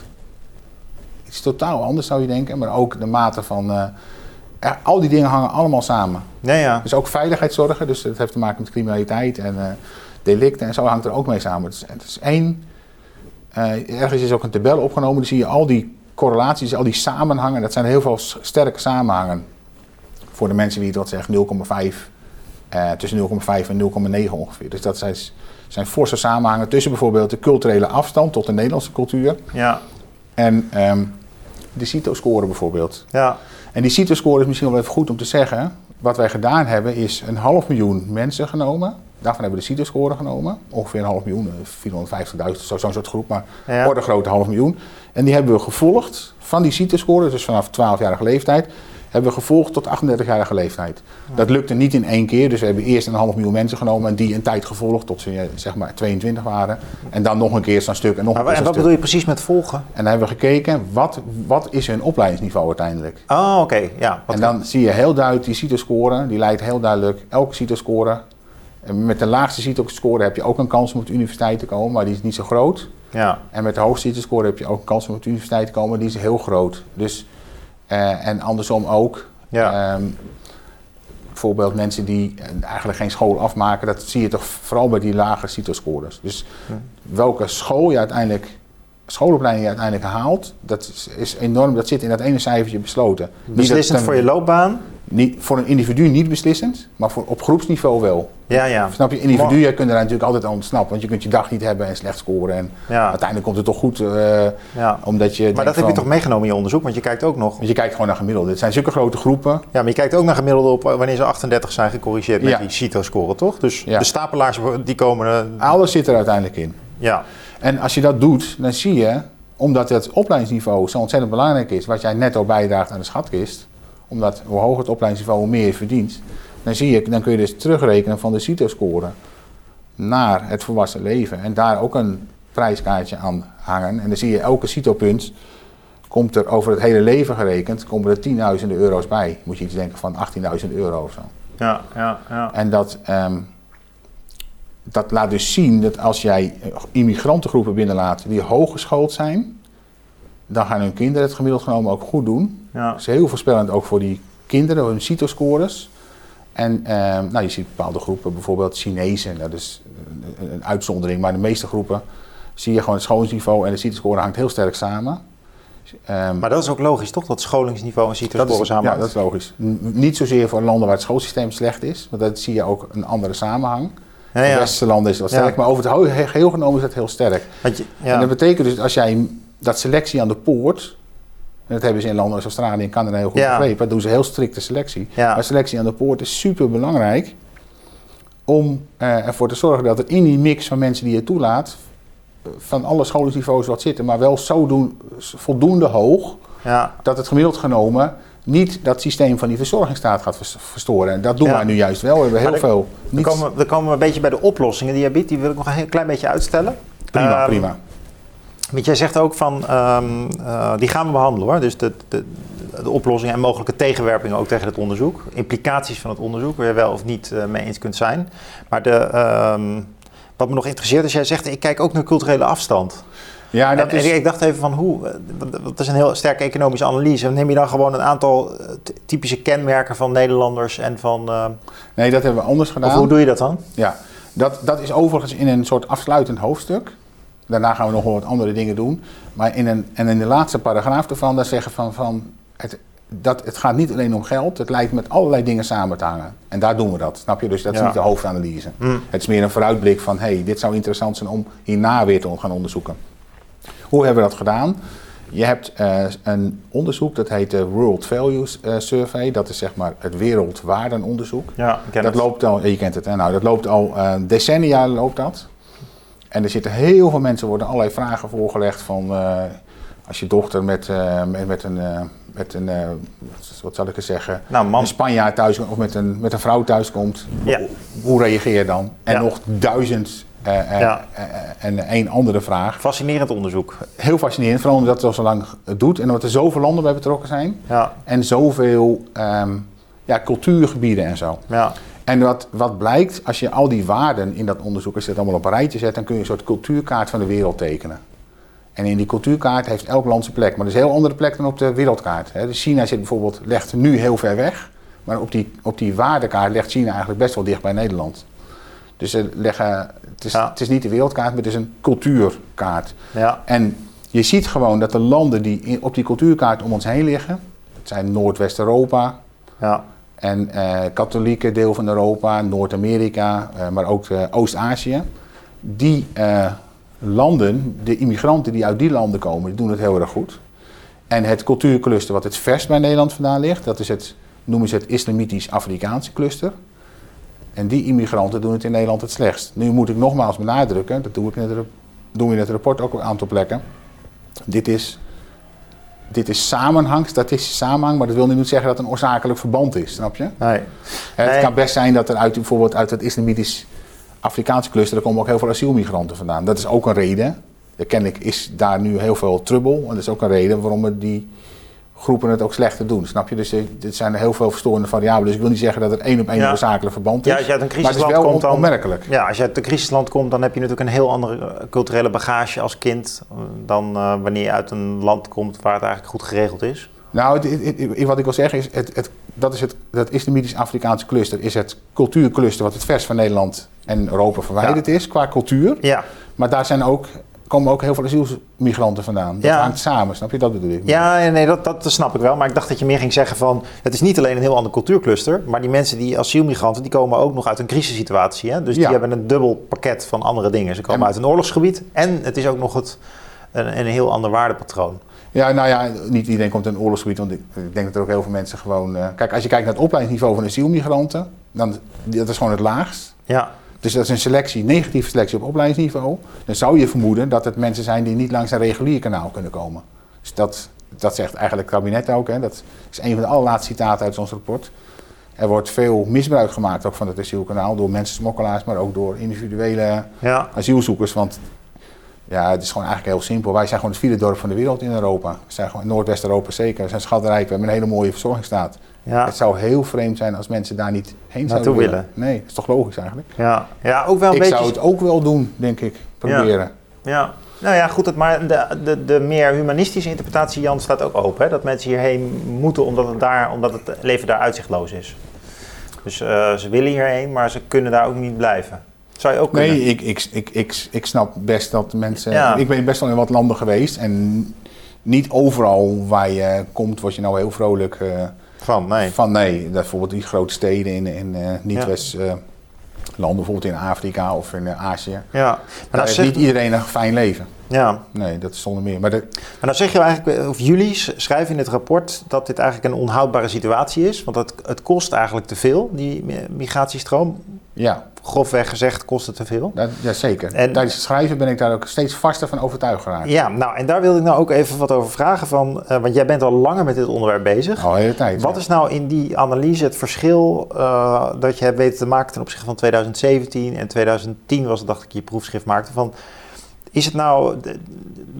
Iets totaal anders zou je denken, maar ook de mate van. eh, al die dingen hangen allemaal samen. ja, ja. Dus ook veiligheidszorgen, dus dat heeft te maken met criminaliteit en eh, delicten en zo hangt er ook mee samen. Het is, het is één. Eh, ergens is ook een tabel opgenomen, dan zie je al die correlaties, al die samenhangen. Dat zijn heel veel sterke samenhangen. Voor de mensen die wat zeggen, 0,5, eh, tussen 0,5 en 0,9 ongeveer. Dus dat zijn, zijn forse samenhangen tussen bijvoorbeeld de culturele afstand tot de Nederlandse cultuur ja, en ehm, de CITO-score bijvoorbeeld. ja. En die CITO-score is misschien wel even goed om te zeggen. Wat wij gedaan hebben is een half miljoen mensen genomen. Daarvan hebben we de CITO-score genomen. Ongeveer een half miljoen, eh, 450.000, zo- zo'n soort groep, maar Ja. orde grote half miljoen. En die hebben we gevolgd van die CITO-score, dus vanaf 12-jarige leeftijd. Hebben we gevolgd tot 38-jarige leeftijd. Dat lukte niet in één keer, dus we hebben eerst een half miljoen mensen genomen en die een tijd gevolgd tot ze eh, zeg maar 22 waren. En dan nog een keer zo'n stuk en nog een keer en wat stuk. bedoel je precies met volgen? En dan hebben we gekeken, wat, wat is hun opleidingsniveau uiteindelijk? Oh, oké. Ja. En dan zie je heel duidelijk die CITO-score, die leidt heel duidelijk elke CITO-score. En met de laagste CITO-score heb je ook een kans om op de universiteit te komen, maar die is niet zo groot. ja. En met de hoogste CITO-score heb je ook een kans om op de universiteit te komen, die is heel groot. Dus, eh, en andersom ook. Ja. Ehm, bijvoorbeeld mensen die eigenlijk geen school afmaken, dat zie je toch vooral bij die lage CITO-scores. Dus Hm. welke school je uiteindelijk, schoolopleiding je uiteindelijk haalt, dat is, is enorm, dat zit in dat ene cijfertje besloten. Dat Beslissend voor je loopbaan? niet, voor een individu niet beslissend, maar voor, op groepsniveau wel. Ja, ja. Snap je, individuen kunnen daar natuurlijk altijd aan ontsnappen, want je kunt je dag niet hebben en slecht scoren. En Ja. uiteindelijk komt het toch goed, eh, ja. omdat je. Maar dat heb je toch meegenomen in je onderzoek? Want je kijkt ook nog. Want je kijkt gewoon naar gemiddelde. Het zijn zulke grote groepen. Ja, maar je kijkt ook naar gemiddelde op eh, wanneer ze 38 zijn gecorrigeerd met Ja. die CITO-score, toch? Dus de stapelaars die komen. eh, Alles zit er uiteindelijk in. ja. En als je dat doet, dan zie je, omdat het opleidingsniveau zo ontzettend belangrijk is, wat jij netto bijdraagt aan de schatkist, omdat hoe hoger het opleidingsniveau, hoe meer je verdient, dan, zie je, dan kun je dus terugrekenen van de CITO-score naar het volwassen leven. En daar ook een prijskaartje aan hangen. En dan zie je elke CITO-punt, komt er over het hele leven gerekend, komen er tienduizenden euro's bij. Moet je iets denken van 18.000 euro of zo. Ja, ja, ja. En dat, ehm, dat laat dus zien dat als jij eh, immigrantengroepen binnenlaat die hooggeschoold zijn, dan gaan hun kinderen het gemiddeld genomen ook goed doen. ja. Dat is heel voorspellend ook voor die kinderen, hun CITO-scores. En ehm, nou, je ziet bepaalde groepen, bijvoorbeeld Chinezen, dat is een, een uitzondering, maar de meeste groepen zie je gewoon het scholingsniveau en de CITO-score hangt heel sterk samen. Ehm, Maar dat is ook logisch, toch? Dat scholingsniveau en CITO-score is, samen. ja, dat is logisch. N- niet zozeer voor landen waar het schoolsysteem slecht is, want dat zie je ook een andere samenhang. Ja, ja. westerse landen is het wel sterk, maar over het geheel genomen is het heel sterk. Je, En dat betekent dus dat als jij dat selectie aan de poort, en dat hebben ze in landen als Australië en Canada heel goed begrepen, dat doen ze heel strikte selectie. Maar selectie aan de poort is super belangrijk om eh, ervoor te zorgen dat er in die mix van mensen die je toelaat, van alle scholingsniveaus wat zitten, maar wel zo doen, voldoende hoog, ja. dat het gemiddeld genomen niet dat systeem van die verzorgingsstaat gaat vers- verstoren. En dat doen Ja. wij nu juist wel. We hebben heel Maar veel. Dan komen, we- dan komen we een beetje bij de oplossingen die je biedt. Die wil ik nog een heel klein beetje uitstellen. prima, Ehm, prima. Want jij zegt ook van, ehm, eh, die gaan we behandelen hoor. Dus de, de, de oplossingen en mogelijke tegenwerpingen ook tegen het onderzoek. Implicaties van het onderzoek, waar je wel of niet eh, mee eens kunt zijn. Maar de, ehm, wat me nog interesseert is, jij zegt, ik kijk ook naar culturele afstand. Ja, En, dat en is, ik dacht even van hoe, eh, dat is een heel sterke economische analyse. Neem je dan gewoon een aantal eh, typische kenmerken van Nederlanders en van, eh, nee, dat hebben we anders of gedaan. hoe doe je dat dan? Ja, dat, dat is overigens in een soort afsluitend hoofdstuk. Daarna gaan we nog wel wat andere dingen doen. Maar in, een, en in de laatste paragraaf ervan, daar zeggen van, van het, dat het gaat niet alleen om geld, het lijkt met allerlei dingen samen te hangen. En daar doen we dat, snap je? Dus dat is Ja. niet de hoofdanalyse. Hm. Het is meer een vooruitblik van, hey, dit zou interessant zijn om hierna weer te gaan onderzoeken. Hoe hebben we dat gedaan? Je hebt eh, een onderzoek, dat heet de World Values eh, Survey. Dat is zeg maar het wereldwaardenonderzoek. Ja, Dat het. loopt al, je kent het, hè? Nou, dat loopt al eh, decennia loopt dat. En er zitten heel veel mensen, worden allerlei vragen voorgelegd van als je dochter met, met, met een, met een wat zal ik eens zeggen, Nou, man. een Spanjaard thuis of met een, met een vrouw thuis komt, Ja. hoe, hoe reageer je dan? En Ja. nog duizend eh, eh, Ja. eh, en één andere vraag. Fascinerend onderzoek. Heel fascinerend, vooral omdat het al zo lang doet en omdat er zoveel landen bij betrokken zijn Ja, en zoveel ehm, ja, cultuurgebieden en zo. ja, En wat, wat blijkt, als je al die waarden in dat onderzoek, als je dat allemaal op een rijtje zet, dan kun je een soort cultuurkaart van de wereld tekenen. En in die cultuurkaart heeft elk land zijn plek, maar dat is een heel andere plek dan op de wereldkaart. hè. Dus China zit bijvoorbeeld, legt nu heel ver weg, maar op die, op die waardekaart legt China eigenlijk best wel dicht bij Nederland. Dus ze leggen, het, is, Ja. het is niet de wereldkaart, maar het is een cultuurkaart. ja, En je ziet gewoon dat de landen die op die cultuurkaart om ons heen liggen, het zijn Noordwest-Europa, ja, en eh, katholieke deel van Europa, Noord-Amerika, eh, maar ook eh, Oost-Azië. Die landen, de immigranten die uit die landen komen, die doen het heel erg goed. En het cultuurcluster wat het vers bij Nederland vandaan ligt, dat is het, noemen ze het Islamitisch-Afrikaanse cluster. En die immigranten doen het in Nederland het slechtst. Nu moet ik nogmaals benadrukken, dat doe ik in het, doen we in het rapport ook op een aantal plekken. Dit is dit is samenhang, statistische samenhang, maar dat wil niet zeggen dat het een oorzakelijk verband is, snap je? Nee. Het Nee. kan best zijn dat er uit, bijvoorbeeld uit het islamitisch Afrikaanse cluster, er komen ook heel veel asielmigranten vandaan. Dat is ook een reden. Kennelijk is daar nu heel veel trubbel. En dat is ook een reden waarom we die groepen het ook slechter doen. Snap je? Dus er- dit zijn heel veel verstorende variabelen. Dus ik wil niet zeggen dat het één op één Ja. oorzakelijk verband is. Ja, als je uit een maar het is crisisland wel komt, dan- onmerkelijk. Ja, als je uit een crisisland komt, dan heb je natuurlijk een heel andere eh, culturele bagage als kind eh, dan eh, wanneer je uit een land komt waar het eigenlijk goed geregeld is. Nou, het, het- het- wat ik wil zeggen is, het, het, dat is het, dat islamitisch-Afrikaanse cluster is het cultuurcluster wat het vers van Nederland en Europa verwijderd is qua cultuur. Ja, Maar daar zijn ook, komen ook heel veel asielmigranten vandaan. Dat Ja. hangt samen, snap je? Dat bedoel ik. ja nee, dat, dat snap ik wel. Maar ik dacht dat je meer ging zeggen van... het is niet alleen een heel ander cultuurcluster... maar die mensen, die asielmigranten, die komen ook nog uit een crisissituatie. Hè? Dus Ja. die hebben een dubbel pakket van andere dingen. Ze komen En- uit een oorlogsgebied... en het is ook nog het, een, een heel ander waardepatroon. Ja, nou ja, niet iedereen komt in een oorlogsgebied, want ik, ik denk dat er ook heel veel mensen gewoon... eh, kijk, als je kijkt naar het opleidingsniveau van asielmigranten, dan dat is gewoon het laagst. Ja, Dus dat is een selectie, negatieve selectie op opleidingsniveau. Dan zou je vermoeden dat het mensen zijn die niet langs een regulier kanaal kunnen komen. Dus dat, dat zegt eigenlijk het kabinet ook. Hè. Dat is een van de allerlaatste citaten uit ons rapport. Er wordt veel misbruik gemaakt ook van het asielkanaal door mensensmokkelaars, maar ook door individuele ja, asielzoekers. Want ja, het is gewoon eigenlijk heel simpel. Wij zijn gewoon het vierde dorp van de wereld in Europa. We zijn gewoon in Noordwest-Europa zeker. We zijn schatrijk, we hebben een hele mooie verzorgingsstaat. Ja. Het zou heel vreemd zijn als mensen daar niet heen zouden willen. willen. Nee, dat is toch logisch eigenlijk? Ja, ja ook wel een ik beetje... zou het ook wel doen, denk ik. Proberen. Ja, nou ja, goed. Maar de, de, de meer humanistische interpretatie, Jan, staat ook open. Hè? Dat mensen hierheen moeten omdat het, daar, omdat het leven daar uitzichtloos is. Dus eh, ze willen hierheen, maar ze kunnen daar ook niet blijven. Zou je ook kunnen? Nee, ik, ik, ik, ik, ik snap best dat mensen... Ja. Ik ben best wel in wat landen geweest. En niet overal waar je komt, word je nou heel vrolijk eh, Van, nee. van. Nee, bijvoorbeeld die grote steden in, in eh, niet-West... eh, landen, bijvoorbeeld in Afrika of in eh, Azië. Ja, maar Daar nou, heeft niet iedereen een fijn leven. ja. Nee, dat is zonder meer. Maar de, maar nou zeg je eigenlijk, of jullie schrijven in het rapport dat dit eigenlijk een onhoudbare situatie is. Want het, het kost eigenlijk te veel, die mi- migratiestroom. ja, Grofweg gezegd kost het te veel. dat, ja, zeker. En- Tijdens het schrijven ben ik daar ook steeds vaster van overtuigd geraakt. Ja, nou en daar wilde ik nou ook even wat over vragen. Van, eh, want jij bent al langer met dit onderwerp bezig. Al hele tijd. Wat ja. is nou in die analyse het verschil eh, dat je hebt weten te maken ten opzichte van 2017 en 2010 was het, dacht ik, je proefschrift maakte? Van, is het nou,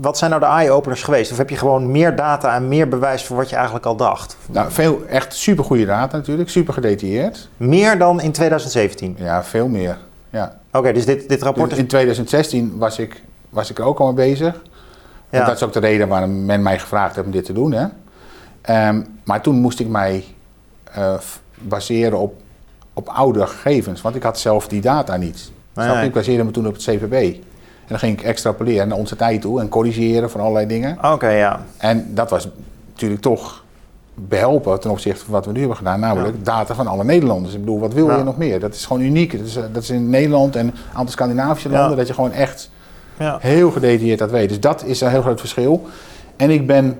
wat zijn nou de eye-openers geweest? Of heb je gewoon meer data en meer bewijs voor wat je eigenlijk al dacht? Nou, veel echt super goede data natuurlijk, super gedetailleerd. Meer dan in 2017? Ja, veel meer. Ja. Oké, dus dit, dit rapport Dus is... in 2016 was ik, was ik er ook al mee bezig. Ja, dat is ook de reden waarom men mij gevraagd heeft om dit te doen. Hè. Ehm, maar toen moest ik mij eh, baseren op, op oude gegevens, want ik had zelf die data niet. Nee, nee. Ik baseerde me toen op het CPB. En dan ging ik extrapoleren naar onze tijd toe en corrigeren van allerlei dingen. Oké, ja. En dat was natuurlijk toch behelpen ten opzichte van wat we nu hebben gedaan, namelijk data van alle Nederlanders. Ik bedoel, wat wil Ja. je nog meer? Dat is gewoon uniek. Dat is, eh, dat is in Nederland en een aantal Scandinavische Ja. landen dat je gewoon echt ja. heel gedetailleerd dat weet. Dus dat is een heel groot verschil. En ik ben,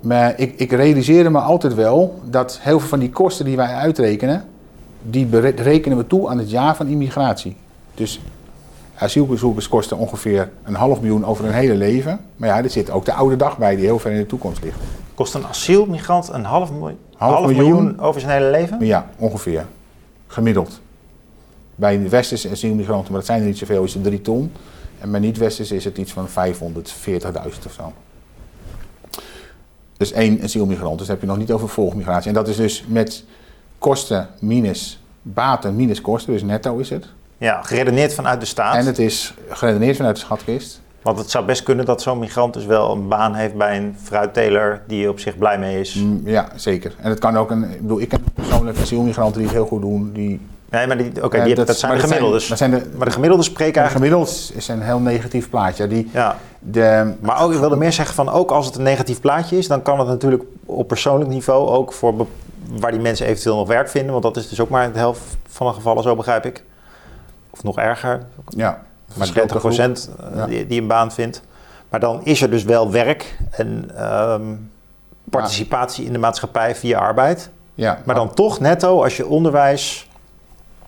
me, ik, ik realiseerde me altijd wel dat heel veel van die kosten die wij uitrekenen, die rekenen we toe aan het jaar van immigratie. Dus asielbezoekers kosten ongeveer een half miljoen over een hele leven. Maar ja, er zit ook de oude dag bij die heel ver in de toekomst ligt. Kost een asielmigrant een half, miljoen, Half half miljoen. miljoen over zijn hele leven? Ja, ongeveer. Gemiddeld. Bij de westerse asielmigranten, maar dat zijn er niet zoveel, is het 3 ton. En bij niet-westerse is het iets van 540.000 of zo. Dus één asielmigrant. Dus dan heb je nog niet over volgmigratie. En dat is dus met kosten minus baten minus kosten. Dus netto is het. Ja, geredeneerd vanuit de staat. En het is geredeneerd vanuit de schatkist. Want het zou best kunnen dat zo'n migrant dus wel een baan heeft bij een fruitteler die op zich blij mee is. Mm, Ja, zeker. En het kan ook een... Ik bedoel, ik ken persoonlijk asielmigranten die het heel goed doen. Die, Nee, maar die, oké, die- dat, zijn de gemiddeldes. Dat zijn de, maar de gemiddelden spreken de eigenlijk... gemiddeld is een heel negatief plaatje. Die, Ja, de, maar ook, ik wilde meer zeggen van ook als het een negatief plaatje is, dan kan het natuurlijk op persoonlijk niveau ook voor waar die mensen eventueel nog werk vinden. Want dat is dus ook maar de helft van de gevallen, zo begrijp ik. Of nog erger, ja, maar grote 30 procent Ja. die, die een baan vindt. Maar dan is er dus wel werk en ehm, participatie in de maatschappij via arbeid. Ja, Maar dan toch netto, als je onderwijs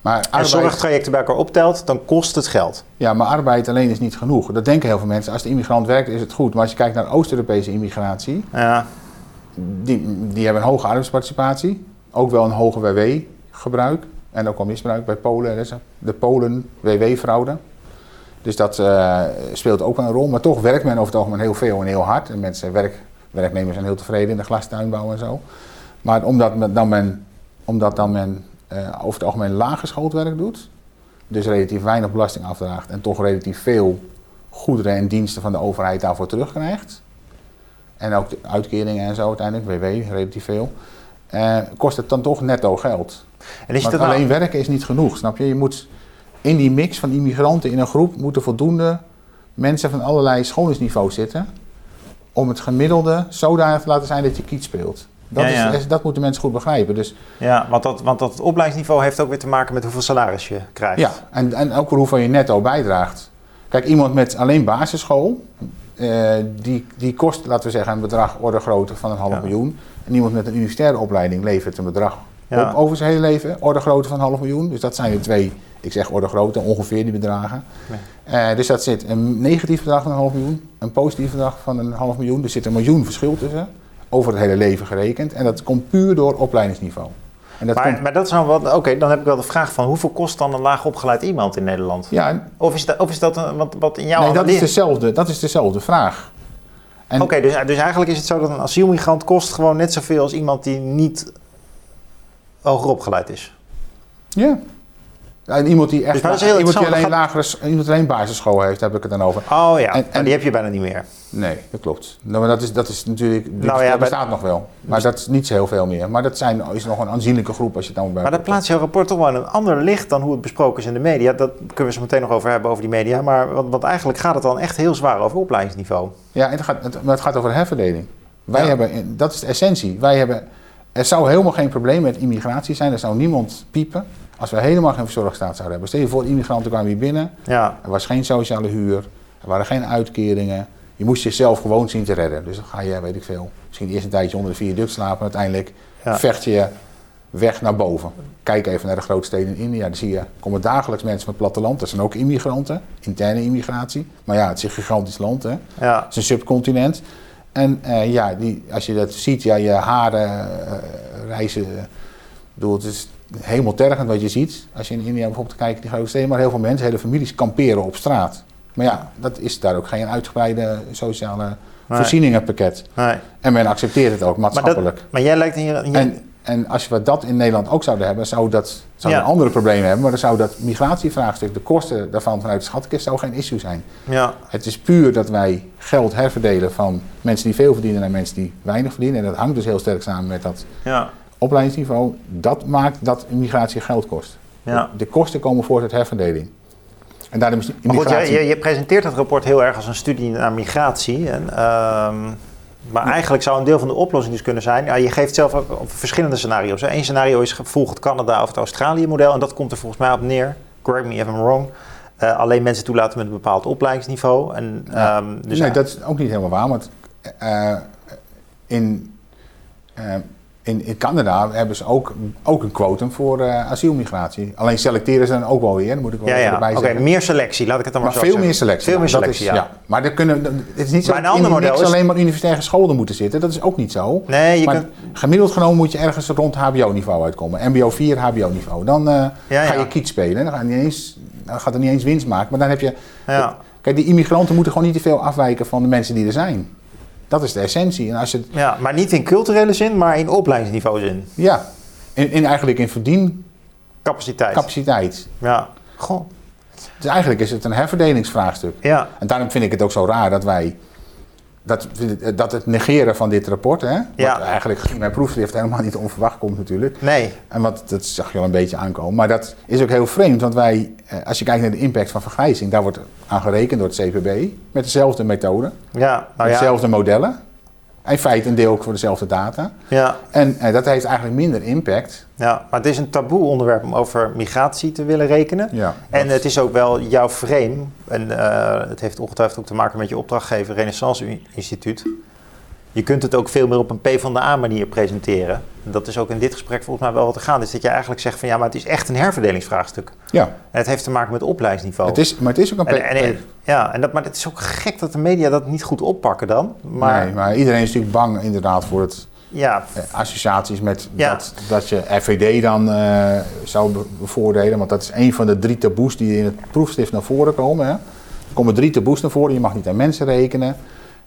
Maar En zorgtrajecten bij elkaar optelt, dan kost het geld. ja, maar arbeid alleen is niet genoeg. Dat denken heel veel mensen. Als de immigrant werkt, is het goed. Maar als je kijkt naar Oost-Europese immigratie, Ja, die, die hebben een hoge arbeidsparticipatie. Ook wel een hoge WW-gebruik. En ook al misbruik bij Polen. De Polen WW-fraude. Dus dat eh, speelt ook een rol. Maar toch werkt men over het algemeen heel veel en heel hard. En mensen, werk, werknemers zijn heel tevreden in de glastuinbouw en zo. Maar omdat men dan men, omdat dan men eh, over het algemeen laaggeschoold werk doet, dus relatief weinig belasting afdraagt en toch relatief veel goederen en diensten van de overheid daarvoor terugkrijgt, en ook de uitkeringen en zo uiteindelijk, WW, relatief veel, eh, kost het dan toch netto geld. En is Want het nou- alleen werken is niet genoeg, snap je? Je moet in die mix van immigranten in een groep moeten voldoende mensen van allerlei scholingsniveaus zitten. Om het gemiddelde zodanig te laten zijn dat je kiet speelt. Dat, Ja, ja. Is, dat moeten mensen goed begrijpen. Dus Ja, want dat, want dat opleidingsniveau heeft ook weer te maken met hoeveel salaris je krijgt. ja, en, en ook hoeveel je netto bijdraagt. Kijk, iemand met alleen basisschool, eh, die, die kost, laten we zeggen, een bedrag orde grootte van een half Ja. miljoen. En iemand met een universitaire opleiding levert een bedrag Ja. op over zijn hele leven, orde grootte van een half miljoen. Dus dat zijn de twee, ik zeg orde grootte, ongeveer die bedragen. Eh, dus dat zit een negatief bedrag van een half miljoen, een positief bedrag van een half miljoen. Er zit een miljoen verschil tussen, over het hele leven gerekend. En dat komt puur door opleidingsniveau. En dat Maar, komt, maar dat is nou wat. Oké, dan heb ik wel de vraag van hoeveel kost dan een laag opgeleid iemand in Nederland? ja, Of is dat, of is dat een, wat, wat in jouw nee, dat is, dezelfde, dat is dezelfde vraag. Oké, dus, dus eigenlijk is het zo dat een asielmigrant kost gewoon net zoveel als iemand die niet hoger opgeleid is. Ja. Ja, En iemand die echt Dus maar dat is heel iemand die alleen lagere, iemand alleen basisschool heeft, heb ik het dan over. Oh ja, En- die heb je bijna niet meer. Nee, dat klopt. Nou, maar dat is, dat is natuurlijk, die Nou ja, dat bij- bestaat nog wel. Maar dat is niet zo heel veel meer. Maar dat zijn, is nog een aanzienlijke groep als je het dan bij Maar dat plaatst jouw rapport toch wel in een ander licht dan hoe het besproken is in de media. Dat kunnen we zo meteen nog over hebben, over die media. Maar want, want eigenlijk gaat het dan echt heel zwaar over opleidingsniveau. Ja, en het gaat, het, maar het gaat over herverdeling. Wij Ja. hebben, dat is de essentie. Wij hebben, er zou helemaal geen probleem met immigratie zijn. Er zou niemand piepen als we helemaal geen verzorgstaat zouden hebben. Stel je voor, immigranten kwamen hier binnen. Ja, Er was geen sociale huur. Er waren geen uitkeringen. Je moest jezelf gewoon zien te redden. Dus dan ga je, weet ik veel, misschien eerst een tijdje onder de viaduct slapen. Uiteindelijk Ja. vecht je weg naar boven. Kijk even naar de grote steden in India. Dan zie je, komen dagelijks mensen met platteland. Dat zijn ook immigranten, interne immigratie. Maar ja, het is een gigantisch land, hè. ja, Het is een subcontinent. En eh, ja, die, als je dat ziet, ja, je haren eh, reizen. bedoel, het is helemaal tergend wat je ziet. Als je in India bijvoorbeeld kijkt, die grote steden. Maar heel veel mensen, hele families kamperen op straat. Maar ja, dat is daar ook geen uitgebreide sociale Nee. voorzieningenpakket. nee. En men accepteert het ook Maar, maatschappelijk. dat, maar jij lijkt hier... hier- En, en als we dat in Nederland ook zouden hebben, zou dat zou Ja. een andere problemen hebben. Maar dan zou dat migratievraagstuk, de kosten daarvan vanuit de schatkist, zou geen issue zijn. ja, Het is puur dat wij geld herverdelen van mensen die veel verdienen naar mensen die weinig verdienen. En dat hangt dus heel sterk samen met dat ja, opleidingsniveau. Dat maakt dat immigratie geld kost. ja. De kosten komen voort uit herverdeling. En daarom is Maar goed, je, je presenteert het rapport heel erg als een studie naar migratie. En, ehm, maar eigenlijk zou een deel van de oplossing dus kunnen zijn... Ja, je geeft zelf ook verschillende scenario's. Eén scenario is volgt het Canada of het Australië model. En dat komt er volgens mij op neer. Correct me if I'm wrong. Eh, alleen mensen toelaten met een bepaald opleidingsniveau. En, Ja. ehm, dus nee, dat is ook niet helemaal waar. Want eh, in, eh, in, in Canada hebben ze ook, ook een quotum voor eh, asielmigratie. Alleen selecteren ze dan ook wel weer, dat moet ik wel ja, even ja. erbij oké, zeggen. meer selectie, laat ik het dan maar, Maar zo veel zeggen. meer selectie. Veel meer Dat selectie, is- ja. Maar er kunnen, het is niet zo Maar een dat ander model is- alleen maar universitaire scholen moeten zitten. Dat is ook niet zo. Nee, je maar kunt... gemiddeld genomen moet je ergens rond HBO-niveau uitkomen. MBO 4, HBO-niveau. Dan eh, ga je kiet spelen. Dan, ga je niet eens, dan gaat er niet eens winst maken. Maar dan heb je... Ja. Kijk, die immigranten moeten gewoon niet te veel afwijken van de mensen die er zijn. Dat is de essentie. En als je, ja, maar niet in culturele zin, maar in opleidingsniveau zin. ja, in, in eigenlijk in verdiencapaciteit. Capaciteit. Ja. Goh. Dus eigenlijk is het een herverdelingsvraagstuk. Ja. En daarom vind ik het ook zo raar dat wij. Dat, dat het negeren van dit rapport, hè, Ja. wat eigenlijk mijn proefschrift helemaal niet onverwacht komt natuurlijk. Nee. En wat, dat zag je al een beetje aankomen. Maar dat is ook heel vreemd, want wij, eh, als je kijkt naar de impact van vergrijzing, daar wordt aan gerekend door het CPB. Met dezelfde methode, Ja, met nou ja. dezelfde modellen. In feite een deel ook voor dezelfde data. Ja. En eh, dat heeft eigenlijk minder impact. Ja, maar het is een taboe onderwerp om over migratie te willen rekenen. Ja, En het is ook wel jouw frame. En eh, het heeft ongetwijfeld ook te maken met je opdrachtgever Renaissance Instituut. Je kunt het ook veel meer op een P van de A manier presenteren. dat is ook in dit gesprek volgens mij wel wat er gaan, is dat je eigenlijk zegt van ja, maar het is echt een herverdelingsvraagstuk. Ja, En het heeft te maken met opleidingsniveau. het is, maar het is ook een... en, en, en- ja, en dat, maar het is ook gek dat de media dat niet goed oppakken dan. Maar nee, maar iedereen is natuurlijk bang inderdaad voor het ja, eh, associaties met Ja. dat, dat je FVD dan eh, zou be- bevoordelen. Want dat is een van de drie taboes die in het proefschrift naar voren komen. Hè. Er komen drie taboes naar voren. Je mag niet aan mensen rekenen.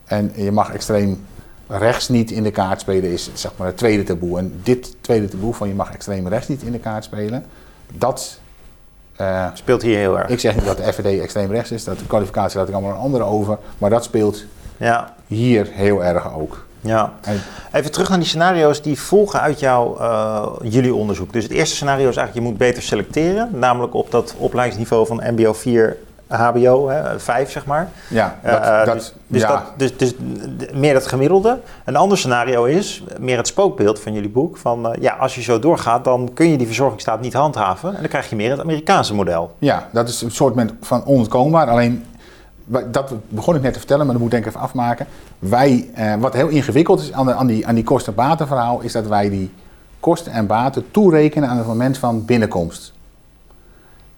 En je mag extreem rechts niet in de kaart spelen, is zeg maar het tweede taboe. En dit tweede taboe van je mag extreem rechts niet in de kaart spelen, dat... eh, speelt hier heel erg. ik zeg niet dat de FVD extreem rechts is, dat de kwalificatie laat ik allemaal aan anderen over. Maar dat speelt Ja, hier heel erg ook. ja. En Even terug naar die scenario's die volgen uit jouw, eh, jullie onderzoek. Dus het eerste scenario is eigenlijk, je moet beter selecteren. Namelijk op dat opleidingsniveau van MBO 4, HBO, hè, 5 zeg maar. ja, dat, Eh, dat, dus dus, ja, dat, dus, dus d- meer het gemiddelde. Een ander scenario is, meer het spookbeeld van jullie boek. Van eh, ja, als je zo doorgaat, dan kun je die verzorgingsstaat niet handhaven. En dan krijg je meer het Amerikaanse model. Ja, dat is een soort van onontkoombaar. Alleen, dat begon ik net te vertellen, maar dat moet ik denk ik even afmaken. Wij, eh, wat heel ingewikkeld is aan, de, aan die, aan die kosten-baten-verhaal, is dat wij die kosten en baten toerekenen aan het moment van binnenkomst.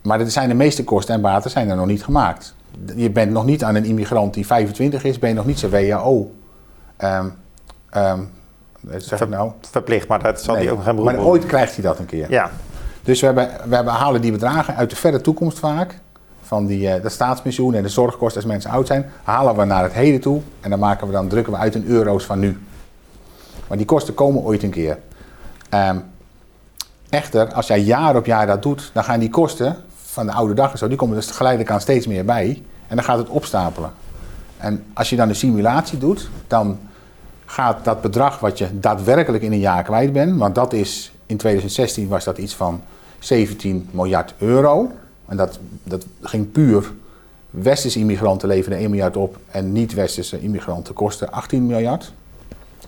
Maar er zijn de meeste kosten en baten zijn er nog niet gemaakt. Je bent nog niet aan een immigrant die 25 is, ben je nog niet zijn WAO. Ehm ehm, wat zeg ik nou? Verplicht, maar dat zal Nee, hij ook geen beroep maar ooit krijgt hij dat een keer. Ja, Dus we, hebben, we hebben, halen die bedragen uit de verre toekomst vaak. Van die, eh, de staatspensioen en de zorgkosten als mensen oud zijn. Halen we naar het heden toe. En dan, maken we dan drukken we uit in euro's van nu. Maar die kosten komen ooit een keer. Ehm, echter, als jij jaar op jaar dat doet. Dan gaan die kosten van de oude dag en zo. Die komen dus geleidelijk aan steeds meer bij. En dan gaat het opstapelen. En als je dan een simulatie doet. Dan gaat dat bedrag wat je daadwerkelijk in een jaar kwijt bent. Want dat is in 2016 was dat iets van 17 miljard euro. En dat, dat ging puur. Westerse immigranten leverden 1 miljard op en niet-westerse immigranten kosten 18 miljard.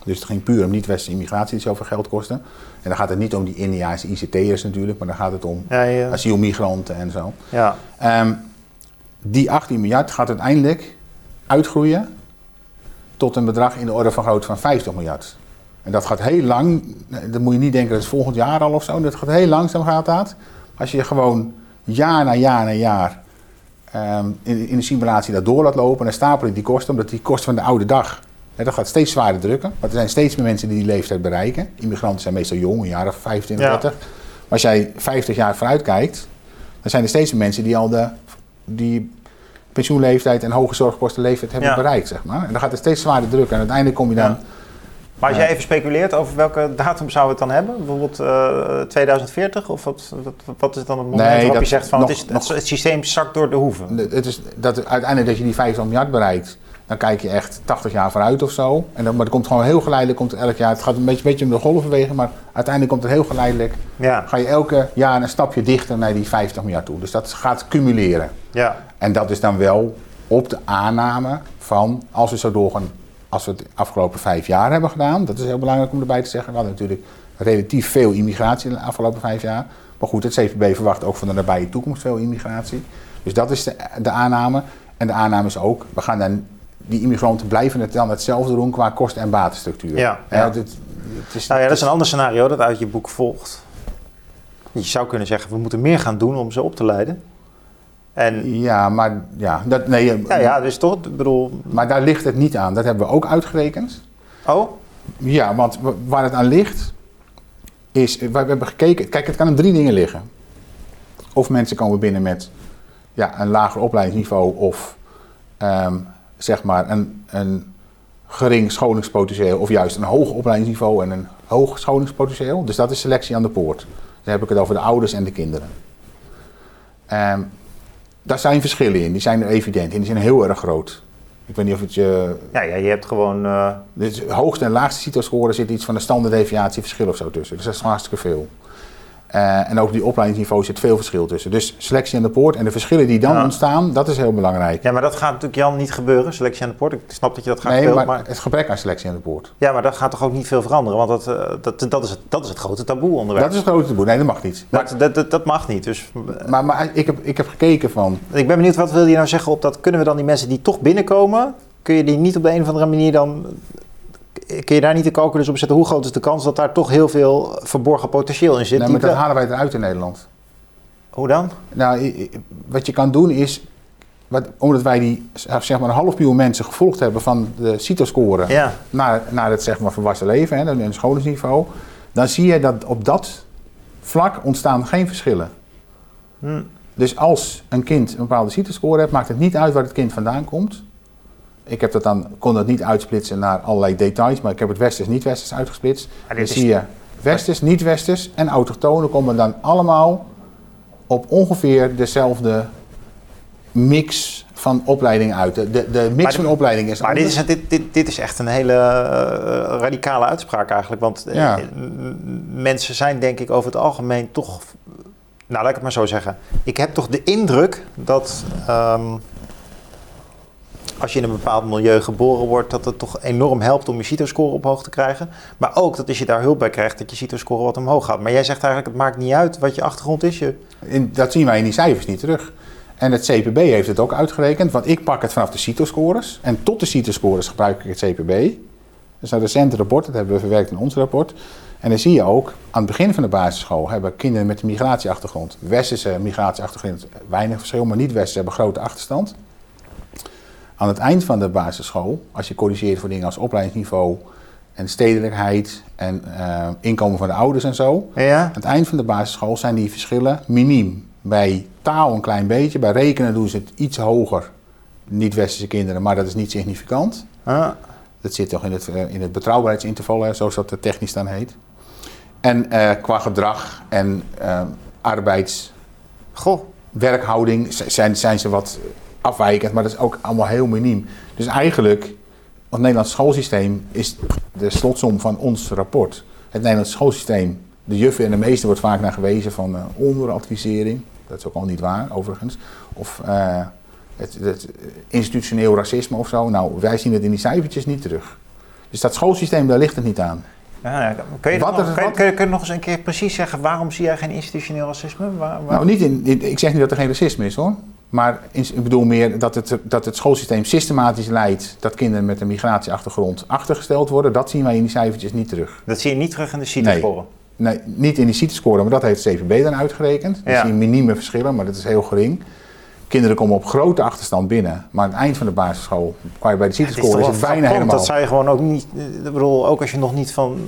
Dus het ging puur om niet-westerse immigratie die zoveel geld kosten. En dan gaat het niet om die Indiaanse ICT'ers natuurlijk, maar dan gaat het om ja, ja. asielmigranten en zo. ja. Ehm, die 18 miljard gaat uiteindelijk uitgroeien tot een bedrag in de orde van grootte van 50 miljard. En dat gaat heel lang, dan moet je niet denken dat is volgend jaar al of zo, dat gaat heel langzaam gaat dat. Als je gewoon jaar na jaar na jaar ehm, in, in de simulatie dat door laat lopen, dan stapel je die kosten, omdat die kosten van de oude dag, dat gaat steeds zwaarder drukken. Want er zijn steeds meer mensen die die leeftijd bereiken. Immigranten zijn meestal jong, een jaar of 25, Ja. 30. Maar als jij 50 jaar vooruit kijkt, dan zijn er steeds meer mensen die al de die pensioenleeftijd en hoge zorgkostenleeftijd hebben bereikt, zeg maar. En dan gaat het steeds zwaarder drukken. En uiteindelijk kom je dan... Maar als jij even speculeert over welke datum zouden we het dan hebben? Bijvoorbeeld eh, 2040? Of wat, wat, wat is dan het moment Nee, waarop dat je zegt van nog- het, is, nog- het systeem zakt door de hoeven? Het is dat uiteindelijk dat je die 50 miljard bereikt, dan kijk je echt 80 jaar vooruit of zo. En dan, maar het komt gewoon heel geleidelijk, komt elk jaar, het gaat een beetje, beetje om de golvenbeweging, maar uiteindelijk komt het heel geleidelijk, Ja, ga je elke jaar een stapje dichter naar die 50 miljard toe. Dus dat gaat cumuleren. ja, En dat is dan wel op de aanname van, als we zo doorgaan, als we het de afgelopen vijf jaar hebben gedaan. Dat is heel belangrijk om erbij te zeggen. We hadden natuurlijk relatief veel immigratie in de afgelopen vijf jaar. Maar goed, het CPB verwacht ook van de nabije toekomst veel immigratie. Dus dat is de, de aanname. En de aanname is ook, we gaan dan, die immigranten blijven het dan hetzelfde doen qua kosten- en batenstructuur. Ja, Hè, ja. het- het is, Nou ja, dat is een ander scenario dat uit je boek volgt. Je zou kunnen zeggen, we moeten meer gaan doen om ze op te leiden. En Ja, maar ja, dat, nee, ja, ja dus toch, bedoel... maar daar ligt het niet aan. Dat hebben we ook uitgerekend. Oh, Ja, want wa- waar het aan ligt, is, we hebben gekeken, kijk, het kan aan drie dingen liggen. Of mensen komen binnen met ja, een lager opleidingsniveau of ehm, zeg maar een, een gering scholingspotentieel of juist een hoog opleidingsniveau en een hoog scholingspotentieel. Dus dat is selectie aan de poort. Dan heb ik het over de ouders en de kinderen. Ehm, daar zijn verschillen in, die zijn evident en die zijn heel erg groot. Ik weet niet of het je ja, ja je hebt gewoon... dus hoogste en laagste CITO-score zit iets van een standaarddeviatie verschil of zo tussen. Dus dat is hartstikke veel. Eh, en ook die opleidingsniveau zit veel verschil tussen. Dus selectie aan de poort en de verschillen die dan Ja. ontstaan, dat is heel belangrijk. ja, maar dat gaat natuurlijk Jan niet gebeuren, selectie aan de poort. Ik snap dat je dat graag nee, maar, maar... het gebrek aan selectie aan de poort. Ja, maar dat gaat toch ook niet veel veranderen? Want dat, eh, dat, dat, is, het, dat is het grote taboe-onderwerp. Dat is het grote taboe. Nee, dat mag niet. Maar dat, dat, dat mag niet. Dus Maar, maar ik, heb, ik heb gekeken van... ik ben benieuwd, wat wil je nou zeggen op dat? Kunnen we dan die mensen die toch binnenkomen, kun je die niet op de een of andere manier dan... kun je daar niet de calculus op zetten? Hoe groot is de kans dat daar toch heel veel verborgen potentieel in zit? Maar dat wel- halen wij eruit in Nederland. Hoe dan? Nou, wat je kan doen is, wat, omdat wij die zeg maar een half miljoen mensen gevolgd hebben van de CITO-score Ja. naar, naar het zeg maar volwassen leven, hè, een scholingsniveau, dan zie je dat op dat vlak ontstaan geen verschillen. Hm. Dus als een kind een bepaalde CITO-score heeft, maakt het niet uit waar het kind vandaan komt. Ik heb dat dan, kon dat niet uitsplitsen naar allerlei details, maar ik heb het westers, niet-westers uitgesplitst. Maar Dan zie je westers, niet-westers en autochtonen komen dan allemaal op ongeveer dezelfde mix van opleiding uit. De, de, de mix van opleiding is Maar dit is, dit, dit, dit is echt een hele eh, radicale uitspraak eigenlijk. Want eh, Ja. mensen zijn denk ik over het algemeen toch... Nou, laat ik het maar zo zeggen. Ik heb toch de indruk dat... ehm, als je in een bepaald milieu geboren wordt, dat het toch enorm helpt om je CITO-score omhoog te krijgen. Maar ook dat als je daar hulp bij krijgt, dat je CITO-score wat omhoog gaat. Maar jij zegt eigenlijk, het maakt niet uit wat je achtergrond is. Je, In, dat zien wij in die cijfers niet terug. En het CPB heeft het ook uitgerekend, want ik pak het vanaf de CITO-scores. En tot de CITO-scores gebruik ik het CPB. Dat is een recent rapport, dat hebben we verwerkt in ons rapport. En dan zie je ook, aan het begin van de basisschool hebben kinderen met een migratieachtergrond, westerse migratieachtergrond, weinig verschil, maar niet-westerse hebben grote achterstand. Aan het eind van de basisschool, als je corrigeert voor dingen als opleidingsniveau en stedelijkheid en eh, inkomen van de ouders en zo, ja? aan het eind van de basisschool zijn die verschillen miniem. Bij taal een klein beetje, bij rekenen doen ze het iets hoger. Niet-westerse kinderen, maar dat is niet significant. Ah, Dat zit toch in het, eh, in het betrouwbaarheidsinterval, hè, zoals dat technisch dan heet. En eh, qua gedrag en arbeidswerkhouding goh. z- zijn, zijn ze wat afwijkend, maar dat is ook allemaal heel miniem. Dus eigenlijk, het Nederlands schoolsysteem is de slotsom van ons rapport. Het Nederlands schoolsysteem, de juffen en de meester wordt vaak naar gewezen van eh, onderadvisering. Dat is ook al niet waar, overigens. Of eh, het, het institutioneel racisme of zo. Nou, wij zien het in die cijfertjes niet terug. Dus dat schoolsysteem, daar ligt het niet aan. Ja. Kun, je Wat nog, er- kun, je, wat- kun je- kun je nog eens een keer precies zeggen waarom zie jij geen institutioneel racisme? Waar, waar- Nou, niet in, in- ik zeg niet dat er geen racisme is hoor. Maar ik bedoel meer dat het, dat het schoolsysteem systematisch leidt dat kinderen met een migratieachtergrond achtergesteld worden. Dat zien wij in die cijfertjes niet terug. Dat zie je niet terug in de CITO-score. Nee, niet in die CITES-score, maar dat heeft het CVB dan uitgerekend. Dan Ja. zie je minieme verschillen, maar dat is heel gering. Kinderen komen op grote achterstand binnen, maar aan het eind van de basisschool, qua je bij de is CITES-score, is wel het bijna helemaal... Dat zou je gewoon ook niet... Ik bedoel, ook als je nog niet van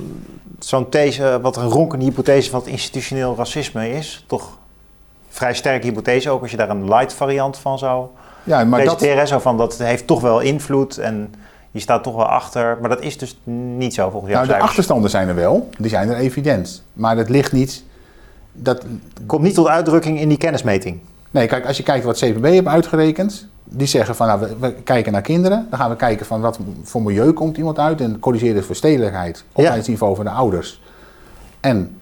zo'n these, wat een ronkende hypothese van het institutioneel racisme is, toch vrij sterke hypothese, ook als je daar een light variant van zou Ja, maar dat, presenteren. hè, Zo van, dat heeft toch wel invloed en je staat toch wel achter. Maar dat is dus niet zo volgens jou. nou, de achterstanden zijn er wel, die zijn er evident. Maar het ligt niet... Dat, Komt niet tot uitdrukking in die kennismeting. Nee, kijk, als je kijkt wat CPB heeft uitgerekend, die zeggen van nou, we, we kijken naar kinderen. Dan gaan we kijken van wat voor milieu komt iemand uit en corrigeren het voor stedelijkheid, opleidingsniveau van de ouders en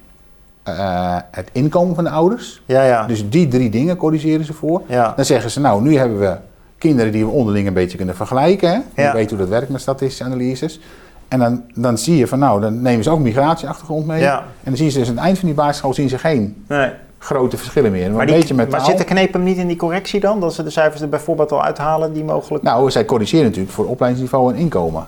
eh, het inkomen van de ouders. Ja, ja. Dus die drie dingen corrigeren ze voor. ja. Dan zeggen ze nou, nu hebben we kinderen die we onderling een beetje kunnen vergelijken. Hè? Je Ja. weet hoe dat werkt met statistische analyses. En dan, dan zie je van nou, dan nemen ze ook migratieachtergrond mee. Ja. En dan zien ze dus aan het eind van die basisschool zien ze geen Nee. grote verschillen meer. Maar Maar, een die, beetje met maar taal. zit de kneep hem niet in die correctie dan? Dat ze de cijfers er bijvoorbeeld al uithalen die mogelijk... Nou, zij corrigeren natuurlijk voor opleidingsniveau en inkomen.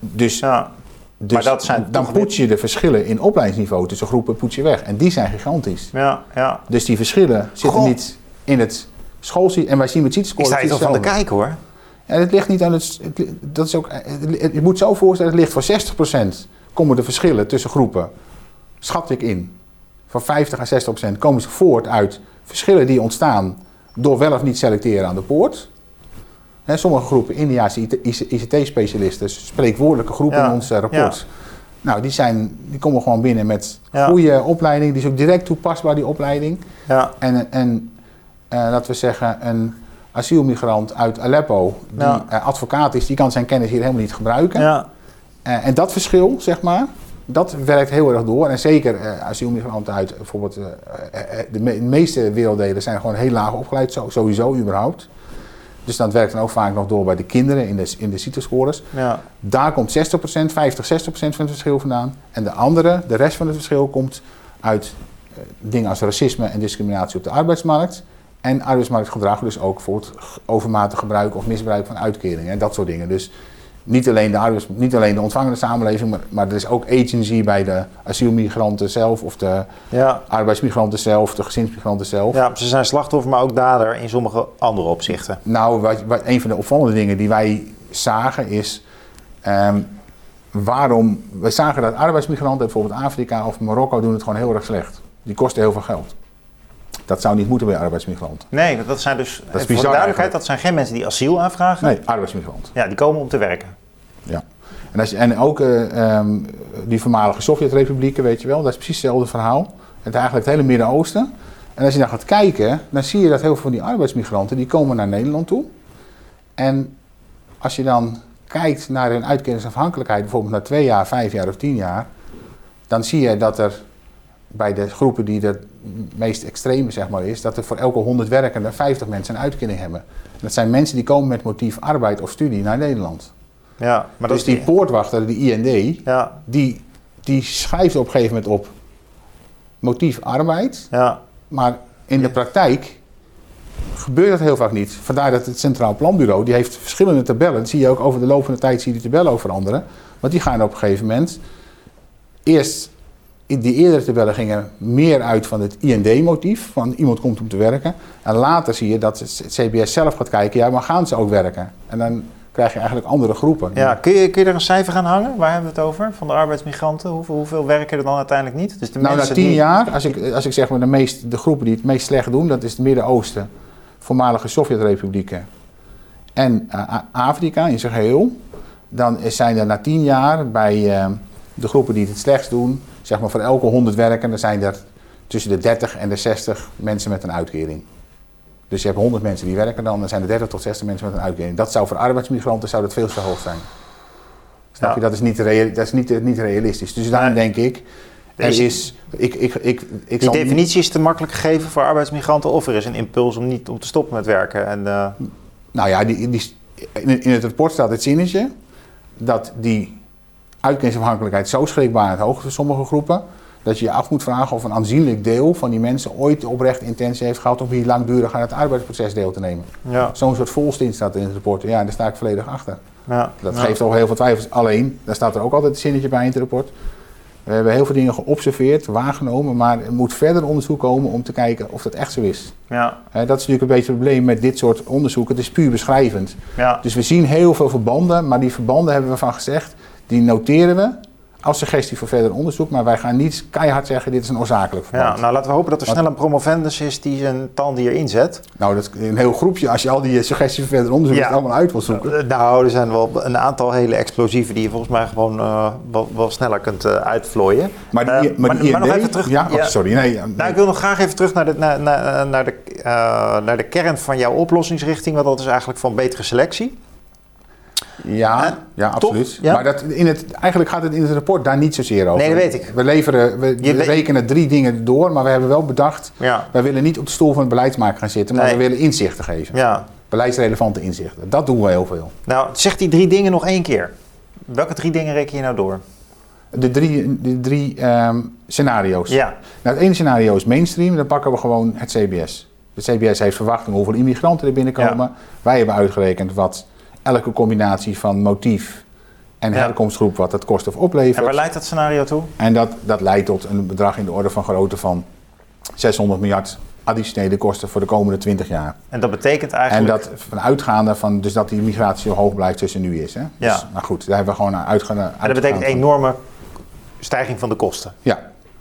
Dus, ja. Dus maar dat zijn dan poets je de verschillen in opleidingsniveau tussen groepen poets je weg. En die zijn gigantisch. Ja, ja. Dus die verschillen zitten Goh. niet in het schoolsysteem. En wij zien met Ik CITES-scores sta toch van de kijk hoor. En het ligt niet aan het... dat is ook, li- je moet zo voorstellen, het ligt voor 60% komen de verschillen tussen groepen, schat ik in, van 50 à 60% komen ze voort uit verschillen die ontstaan door wel of niet selecteren aan de poort. Hè, sommige groepen, Indiaanse ICT-specialisten, spreekwoordelijke groepen in ons rapport. Nou, die, zijn, die komen gewoon binnen met goede opleiding. Die is ook direct toepasbaar, die opleiding. Ja, En, en eh, laten we zeggen, een asielmigrant uit Aleppo, die Ja. eh, advocaat is, die kan zijn kennis hier helemaal niet gebruiken. ja. Eh, en dat verschil, zeg maar, dat werkt heel erg door. En zeker eh, asielmigranten uit bijvoorbeeld de, me- de meeste werelddelen zijn gewoon heel laag opgeleid, zo- sowieso überhaupt. Dus dat werkt dan ook vaak nog door bij de kinderen in de, in de CITES-scores. ja. Daar komt 60%, 50, 60% van het verschil vandaan. En de andere, de rest van het verschil, komt uit eh, dingen als racisme en discriminatie op de arbeidsmarkt. En arbeidsmarktgedrag, dus ook bijvoorbeeld g- overmatig gebruik of misbruik van uitkeringen en dat soort dingen. Dus niet alleen de, arbeids, niet alleen de ontvangende samenleving, maar, maar er is ook agency bij de asielmigranten zelf of de Ja. arbeidsmigranten zelf, de gezinsmigranten zelf. ja, ze zijn slachtoffer, maar ook dader in sommige andere opzichten. Nou, wat, wat, een van de opvallende dingen die wij zagen is. ehm, waarom. We zagen dat arbeidsmigranten, bijvoorbeeld Afrika of Marokko, doen het gewoon heel erg slecht. Die kosten heel veel geld. Dat zou niet moeten bij arbeidsmigranten. Nee, dat zijn dus, is voor de duidelijkheid, eigenlijk. dat zijn geen mensen die asiel aanvragen. Nee, arbeidsmigranten. Ja, die komen om te werken. Ja. En, als en ook eh, ehm, die voormalige Sovjet-republieken, weet je wel, dat is precies hetzelfde verhaal. Het eigenlijk het hele Midden-Oosten. En als je dan gaat kijken, dan zie je dat heel veel van die arbeidsmigranten, die komen naar Nederland toe. En als je dan kijkt naar hun uitkeringsafhankelijkheid, bijvoorbeeld na twee jaar, vijf jaar of tien jaar, dan zie je dat er bij de groepen die de meest extreme zeg maar, is, dat er voor elke 100 werkenden 50 mensen een uitkering hebben. Dat zijn mensen die komen met motief arbeid of studie naar Nederland. Ja, maar dat dus is die poortwachter, die IND, Ja, die, die schrijft op een gegeven moment op motief arbeid, ja, maar in de praktijk gebeurt dat heel vaak niet. Vandaar dat het Centraal Planbureau, die heeft verschillende tabellen. Dat zie je ook over de loop van de tijd, zie je die tabellen ook veranderen. Want die gaan op een gegeven moment, eerst, in die eerdere tabellen gingen meer uit van het IND-motief, van iemand komt om te werken. En later zie je dat het CBS zelf gaat kijken, ja, maar gaan ze ook werken? En dan krijg je eigenlijk andere groepen. ja. Kun, je, kun je er een cijfer aan hangen? Waar hebben we het over? Van de arbeidsmigranten? Hoeveel, hoeveel werken er dan uiteindelijk niet? Dus de Nou, na tien die... jaar, als ik, als ik zeg maar de, meest, de groepen die het meest slecht doen, dat is het Midden-Oosten, voormalige Sovjet-republieken en eh, Afrika in zijn geheel. Dan zijn er na tien jaar bij eh, de groepen die het slechtst doen, zeg maar voor elke 100 werkenden zijn er tussen de 30 en de 60 mensen met een uitkering. Dus je hebt 100 mensen die werken dan, dan zijn er 30 tot 60 mensen met een uitkering. Dat zou voor arbeidsmigranten zou dat veel te hoog zijn. Snap Ja. je? Dat is niet, dat is niet, niet realistisch. Dus daarom denk ik, er Is- ik, ik, ik, ik Die definitie is te makkelijk gegeven voor arbeidsmigranten of er is een impuls om niet om te stoppen met werken. En, eh, Nou ja, die, die, in, in het rapport staat het zinnetje dat die uitkeringsafhankelijkheid zo schrikbarend hoog is voor sommige groepen, dat je je af moet vragen of een aanzienlijk deel van die mensen ooit oprecht intentie heeft gehad om hier langdurig aan het arbeidsproces deel te nemen. ja, Zo'n soort volstint staat in het rapport. Ja, daar sta ik volledig achter. ja, Dat ja. geeft al heel veel twijfels. Alleen, daar staat er ook altijd een zinnetje bij in het rapport. We hebben heel veel dingen geobserveerd, waargenomen, maar er moet verder onderzoek komen om te kijken of dat echt zo is. Ja, dat is natuurlijk een beetje het probleem met dit soort onderzoeken. Het is puur beschrijvend. ja. Dus we zien heel veel verbanden, maar die verbanden hebben we van gezegd, die noteren we als suggestie voor verder onderzoek. Maar wij gaan niet keihard zeggen, dit is een oorzakelijk verband. Ja, nou laten we hopen dat er snel een promovendus is die zijn tand hierin zet. Nou, dat is een heel groepje, als je al die suggesties voor verder onderzoek Ja. allemaal uit wil zoeken. Eh, Nou, er zijn wel een aantal hele explosieve die je volgens mij gewoon eh, wel, wel sneller kunt eh, uitvlooien. Maar die, maar maar- die maar nog even terug- Ja, oh, sorry. Nee. Nou, ik wil nog graag even terug naar de, naar, naar, naar de, naar de kern van jouw oplossingsrichting, want dat is eigenlijk van betere selectie. Ja, ja, absoluut. Ja? Maar dat in het, eigenlijk gaat het in het rapport daar niet zozeer over. Nee, dat weet ik. We, leveren, we, rekenen drie dingen door, maar we hebben wel bedacht... Ja, wij willen niet op de stoel van het beleidsmaker gaan zitten, maar Nee. we willen inzichten geven. ja. Beleidsrelevante inzichten. Dat doen we heel veel. Nou, zeg die drie dingen nog één keer. Welke drie dingen reken je nou door? De drie, de drie ehm, scenario's. Ja, Nou, het ene scenario is mainstream, dan pakken we gewoon het CBS. Het CBS heeft verwachtingen hoeveel immigranten er binnenkomen. Wij hebben uitgerekend wat elke combinatie van motief en Ja. herkomstgroep wat het kost of en oplevert. waar leidt dat scenario toe? En dat, dat leidt tot een bedrag in de orde van grootte van 600 miljard additionele kosten voor de komende 20 jaar. En dat betekent En eigenlijk... dat vanuitgaande van dus dat die migratie zo hoog blijft tussen nu is. Hè? Ja. Dus, maar goed, daar hebben we gewoon uitgaan. en dat betekent een enorme stijging van de kosten. Ja,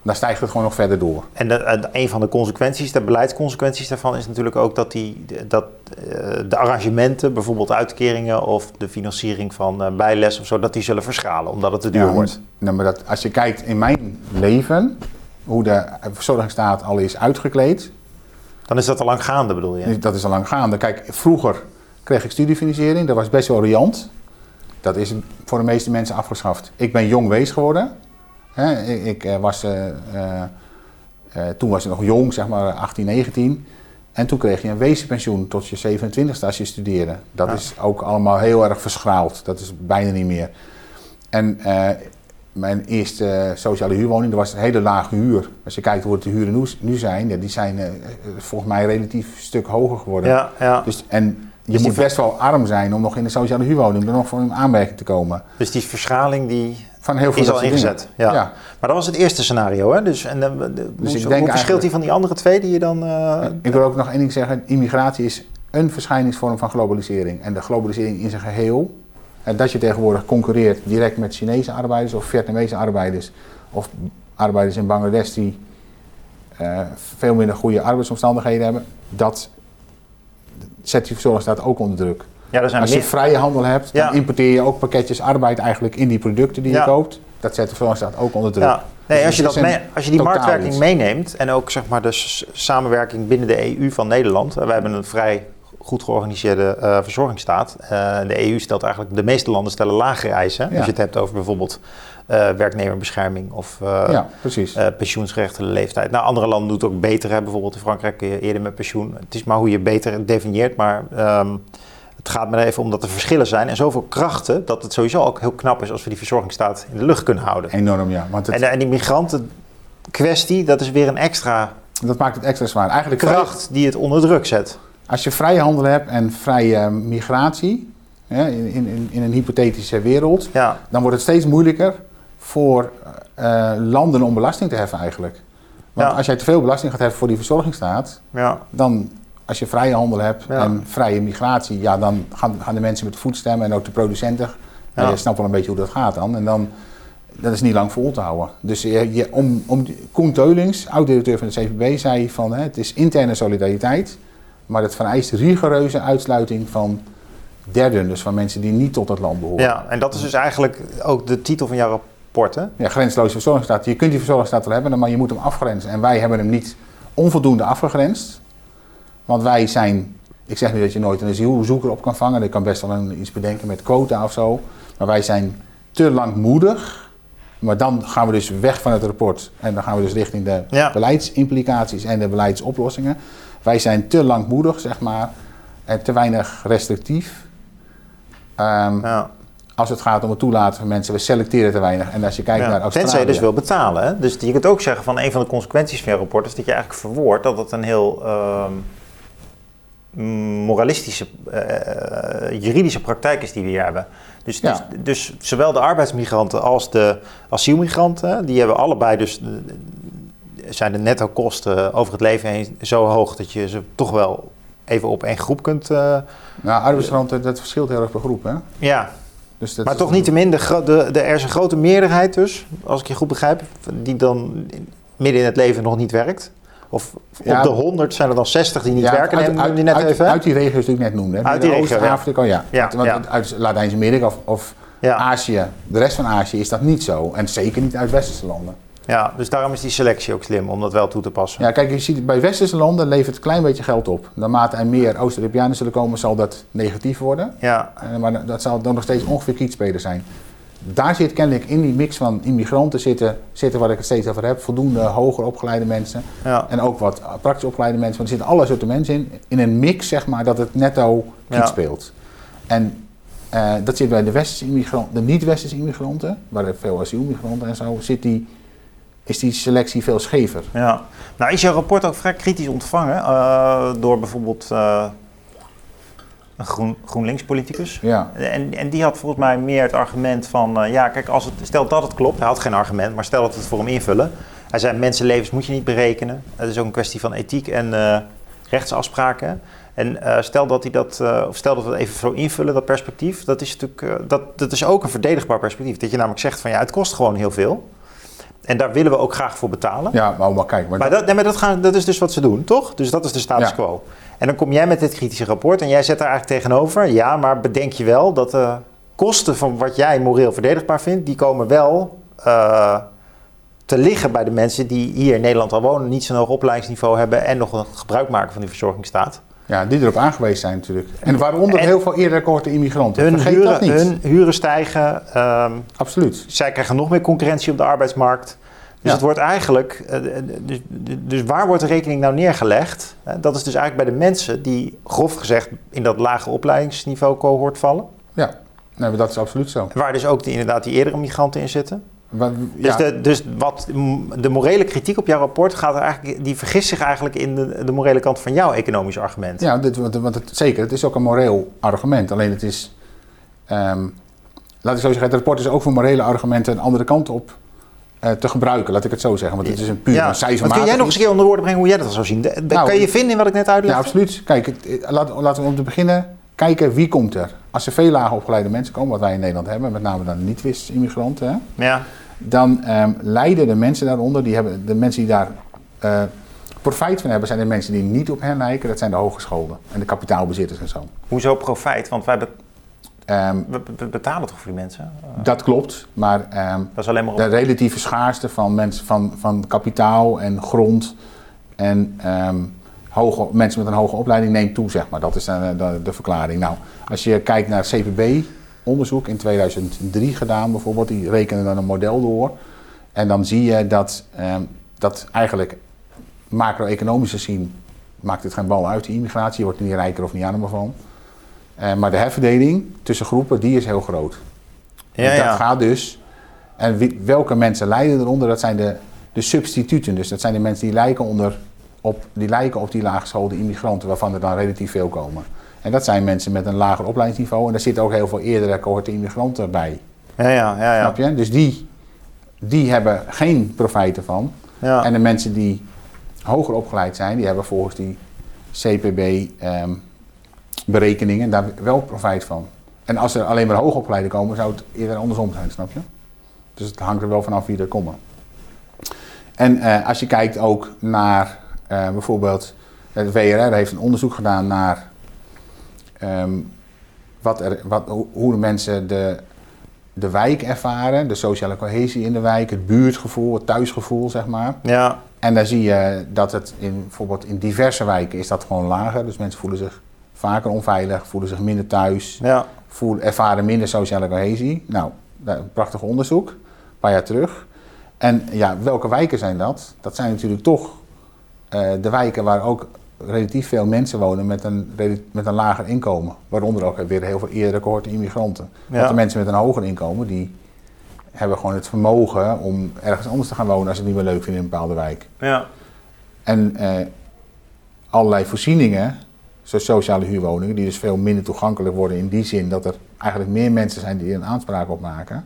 dan stijgt het gewoon nog verder door. En de, een van de consequenties, de beleidsconsequenties daarvan is natuurlijk ook dat, die, dat eh, de arrangementen, bijvoorbeeld uitkeringen of de financiering van eh, bijles of zo, dat die zullen verschalen omdat het te duur Ja, wordt. Nou, maar dat, als je kijkt in mijn leven, hoe de verzorgingsstaat al is uitgekleed, Dan is dat al lang gaande, bedoel je? dat is al lang gaande. Kijk, vroeger kreeg ik studiefinanciering, dat was best wel riant. Dat is voor de meeste mensen afgeschaft. Ik ben jong wees geworden. Hè, ik ik eh, was, eh, eh, toen was ik nog jong, zeg maar 18, 19. En toen kreeg je een wezenpensioen tot je 27ste als je studeerde. Dat Ja. is ook allemaal heel erg verschraald. Dat is bijna niet meer. En mijn eerste sociale huurwoning, dat was een hele lage huur. Als je kijkt hoe de huren nu, nu zijn, die zijn volgens mij relatief een stuk hoger geworden. Ja, ja. Dus, en je Dus moet best wel arm zijn om nog in de sociale huurwoning, om nog voor een aanmerking te komen. Dus die verschaling die Van heel veel is al ingezet. Ja. Ja. Maar dat was het eerste scenario, hè? Dus, en, eh, de, hoe, ik hoe denk verschilt die van die andere twee die je dan... eh, Ik wil ook nog één ding zeggen. Immigratie is een verschijningsvorm van globalisering. En de globalisering in zijn geheel. En dat je tegenwoordig concurreert direct met Chinese arbeiders of Vietnamese arbeiders. Of arbeiders in Bangladesh die eh, veel minder goede arbeidsomstandigheden hebben. Dat zet die verzorgingsstaat ook onder druk. Ja, er zijn Als je meer- vrije handel hebt, Ja. dan importeer je ook pakketjes arbeid eigenlijk in die producten die je koopt. Dat zet de verzorgingsstaat ook onder druk. Ja. Nee, Dus als je, dat mee- als je die marktwerking iets. meeneemt en ook zeg maar de samenwerking binnen de EU van Nederland. eh, wij hebben een vrij goed georganiseerde eh, verzorgingsstaat. Eh, de EU stelt eigenlijk, de meeste landen stellen lagere eisen. Ja. Als je het hebt over bijvoorbeeld werknemerbescherming of ja, pensioensgerechte leeftijd. Nou, andere landen doen het ook beter. Hè. Bijvoorbeeld in Frankrijk kun je eerder met pensioen. Het is maar hoe je beter definieert. Maar ehm, het gaat me er even om dat er verschillen zijn en zoveel krachten... dat het sowieso ook heel knap is als we die verzorgingsstaat in de lucht kunnen houden. Enorm, ja. Want het, En, en die migrantenkwestie, dat is weer een extra dat maakt het extra zwaar. Eigenlijk kracht die het onder druk zet. Als je vrije handel hebt en vrije migratie, in, in, in een hypothetische wereld, Ja, dan wordt het steeds moeilijker voor eh, landen om belasting te heffen eigenlijk. Want Ja. als jij te veel belasting gaat heffen voor die verzorgingsstaat, ja, dan als je vrije handel hebt Ja. en vrije migratie, ja, dan gaan, gaan de mensen met de voet stemmen en ook de producenten. Ja. Je snapt wel een beetje hoe dat gaat dan. En dan, dat is niet lang vol te houden. Dus je, je, om, om, Koen Teulings, oud-directeur van de CVB, zei van hè, het is interne solidariteit, maar het vereist rigoureuze uitsluiting van derden, dus van mensen die niet tot het land behoren. ja, en dat is dus eigenlijk ook de titel van jouw rapport, hè? Ja, grensloze verzorgingsstaat. Je kunt die verzorgingsstaat wel hebben, maar je moet hem afgrenzen. En wij hebben hem niet onvoldoende afgegrensd. Want wij zijn, ik zeg niet dat je nooit een asielzoeker op kan vangen. Ik kan best wel een, iets bedenken met quota of zo. Maar wij zijn te langmoedig. Maar dan gaan we dus weg van het rapport. En dan gaan we dus richting de Ja. beleidsimplicaties en de beleidsoplossingen. Wij zijn te langmoedig, zeg maar. En te weinig restrictief. Ehm, Ja. als het gaat om het toelaten van mensen, we selecteren te weinig. En als je kijkt Ja. naar Australië... Tenzij je dus wil betalen. Hè? Dus je kunt ook zeggen van een van de consequenties van je rapport is dat je eigenlijk verwoordt dat het een heel ehm, moralistische, eh, juridische praktijk is die we hier hebben. Dus, Ja. dus, dus zowel de arbeidsmigranten als de asielmigranten, die hebben allebei dus eh, zijn de netto kosten over het leven heen zo hoog dat je ze toch wel even op één groep kunt. eh, Nou, arbeidsmigranten, dat verschilt heel erg per groep, hè? ja, Dus dat maar toch niet te min, de, de, er is een grote meerderheid dus, als ik je goed begrijp, die dan midden in het leven nog niet werkt. Of Ja. op de 100 zijn er dan 60 die niet Ja, werken, uit, uit, je net uit- even. uit die regio's die ik net noemde. hè? Uit die regio, Midden-Oost-Afrika, ja. Ja, Want-. Uit Latijns-Amerika of, of Azië, de rest van Azië is dat niet zo. En zeker niet uit westerse landen. ja, dus daarom is die selectie ook slim om dat wel toe te passen. Ja, kijk, je ziet, bij westerse landen levert het een klein beetje geld op. Naarmate er meer Oost-Europeanen zullen komen, zal dat negatief worden. Ja, Eh, Maar dat zal dan nog steeds ongeveer kietspeler zijn. Daar zit kennelijk in die mix van immigranten zitten, zitten waar ik het steeds over heb, voldoende hoger opgeleide mensen. ja, En ook wat praktisch opgeleide mensen, want er zitten alle soorten mensen in. In een mix, zeg maar, dat het netto kiet Ja. speelt. En eh, dat zit bij de, westerse immigranten, de niet-westerse immigranten, waar er veel asielmigranten en zo, zit die, is die selectie veel schever. ja. Nou is jouw rapport ook vrij kritisch ontvangen eh, door bijvoorbeeld eh, een groen, GroenLinks-politicus. Ja, En, en die had volgens mij meer het argument van, eh, ja, kijk, als het, stel dat het klopt, hij had geen argument, maar stel dat we het voor hem invullen. Hij zei, mensenlevens moet je niet berekenen. Het is ook een kwestie van ethiek en eh, rechtsafspraken. En eh, stel dat hij dat, eh, of stel dat we het even zo invullen, dat perspectief, dat is natuurlijk, eh, dat, dat is ook een verdedigbaar perspectief. Dat je namelijk zegt van, ja, het kost gewoon heel veel. En daar willen we ook graag voor betalen. ja maar, maar kijk, maar, Maar, dat, nee, maar dat, gaan, dat is dus wat ze doen, toch? Dus dat is de status Ja. quo. En dan kom jij met dit kritische rapport en jij zet daar eigenlijk tegenover... ja, maar bedenk je wel dat de kosten van wat jij moreel verdedigbaar vindt... die komen wel eh, te liggen bij de mensen die hier in Nederland al wonen... niet zo'n hoog opleidingsniveau hebben... en nog een gebruik maken van die verzorgingsstaat. ja, die erop aangewezen zijn natuurlijk. En waaronder En- heel veel eerder korte immigranten. Hun Vergeet dat huren, niet. hun huren stijgen, ehm, Absoluut. zij krijgen nog meer concurrentie op de arbeidsmarkt... Dus het wordt eigenlijk, eh, dus, dus waar wordt de rekening nou neergelegd? Eh, Dat is dus eigenlijk bij de mensen die grof gezegd in dat lage opleidingsniveau cohort vallen. Ja, nee, dat is absoluut zo. Waar dus ook die, inderdaad die eerdere migranten in zitten. Dus, de, dus wat de morele kritiek op jouw rapport gaat er eigenlijk, die vergist zich eigenlijk in de, de morele kant van jouw economisch argument. Ja, dit, want, het, zeker. Het is ook een moreel argument. Alleen het is. ehm, laat ik zo zeggen, het rapport is ook voor morele argumenten een andere kant op te gebruiken. Laat ik het zo zeggen. Want het is een puur Ja, cijfermatig kun jij nog eens een keer onder woorden brengen hoe jij dat zou zien? De- Nou, kan je vinden in wat ik net uitleg? Ja, absoluut. Kijk, eh, laat, laten we om te beginnen kijken wie komt er. Als er veel lager opgeleide mensen komen, wat wij in Nederland hebben, met name dan niet-wis immigranten, hè, Ja, dan ehm, lijden de mensen daaronder, die hebben, de mensen die daar eh, profijt van hebben, zijn de mensen die niet op hen lijken. Dat zijn de hogescholen en de kapitaalbezitters en zo. hoezo profijt? Want wij Ehm, we, we betalen toch voor die mensen? Eh, dat klopt, maar ehm, dat is alleen maar op. de relatieve schaarste van, mensen, van, van kapitaal en grond en ehm, hoge, mensen met een hoge opleiding neemt toe, zeg maar. Dat is eh, de, de verklaring. Nou, als je kijkt naar het CPB-onderzoek in 2003 gedaan bijvoorbeeld, die rekenen dan een model door. En dan zie je dat, dat eigenlijk macro-economisch gezien maakt het geen bal uit, die immigratie. Je wordt er niet rijker of niet armer van. Eh, maar de herverdeling tussen groepen, die is heel groot. ja, dat ja. gaat dus. En wie- welke mensen lijden eronder? Dat zijn de, de substituten. Dus dat zijn de mensen die lijken, onder, op, die lijken op die laaggeschoolde immigranten, waarvan er dan relatief veel komen. En dat zijn mensen met een lager opleidingsniveau. En daar zitten ook heel veel eerdere cohorten immigranten bij. ja, ja, ja, ja. Snap je? Dus die, die hebben geen profijt ervan. Ja. En de mensen die hoger opgeleid zijn, die hebben volgens die CPB-berekeningen daar wel profijt van. En als er alleen maar hoogopgeleiden komen, zou het eerder andersom zijn, snap je? Dus het hangt er wel vanaf wie er komen. En eh, als je kijkt ook naar eh, bijvoorbeeld, het WRR heeft een onderzoek gedaan naar ehm, wat er, wat, hoe, hoe de mensen de, de wijk ervaren, de sociale cohesie in de wijk, het buurtgevoel, het thuisgevoel, zeg maar. ja, En daar zie je dat het in, bijvoorbeeld in diverse wijken is dat gewoon lager. Dus mensen voelen zich vaker onveilig, voelen zich minder thuis, ja. voelen, ervaren minder sociale cohesie. Nou, een prachtig onderzoek, een paar jaar terug. En ja, welke wijken zijn dat? Dat zijn natuurlijk toch eh, de wijken waar ook relatief veel mensen wonen met een, met een lager inkomen. Waaronder ook weer heel veel eerdere cohorten immigranten. Want de mensen met een hoger inkomen, die hebben gewoon het vermogen om ergens anders te gaan wonen als ze het niet meer leuk vinden in een bepaalde wijk. ja. En eh, allerlei voorzieningen, zoals sociale huurwoningen, die dus veel minder toegankelijk worden in die zin dat er eigenlijk meer mensen zijn die er een aanspraak op maken.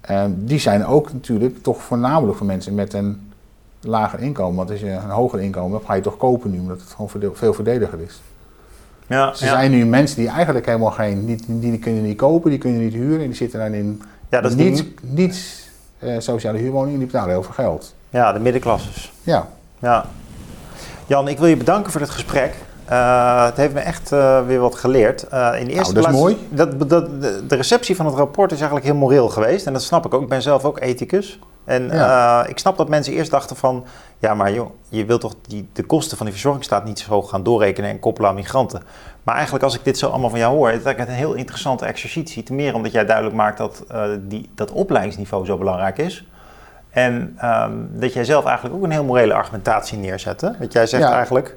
eh, die zijn ook natuurlijk toch voornamelijk voor mensen met een lager inkomen. Want als je een hoger inkomen hebt, ga je toch kopen nu, omdat het gewoon veel voordeliger is. ja, Dus ja. er zijn nu mensen die eigenlijk helemaal geen, niet, die kunnen niet kopen, die kunnen niet huren. En die zitten dan in Ja, dat is niet, die- niet eh, sociale huurwoningen, die betalen heel veel geld. ja, de middenklasses. Ja, Ja. Jan, ik wil je bedanken voor het gesprek. Eh, het heeft me echt eh, weer wat geleerd. Eh, in de eerste Nou, dat is plaats, mooi. Dat, dat, de, de receptie van het rapport is eigenlijk heel moreel geweest. En dat snap ik ook. Ik ben zelf ook ethicus. En Ja. ik snap dat mensen eerst dachten van... Ja, maar joh, je wilt toch die, de kosten van die verzorgingsstaat niet zo hoog gaan doorrekenen en koppelen aan migranten. Maar eigenlijk als ik dit zo allemaal van jou hoor... is het eigenlijk een heel interessante exercitie. Ten meer omdat jij duidelijk maakt dat die, dat opleidingsniveau zo belangrijk is. En ehm, dat jij zelf eigenlijk ook een heel morele argumentatie neerzet. Want jij zegt Ja. eigenlijk,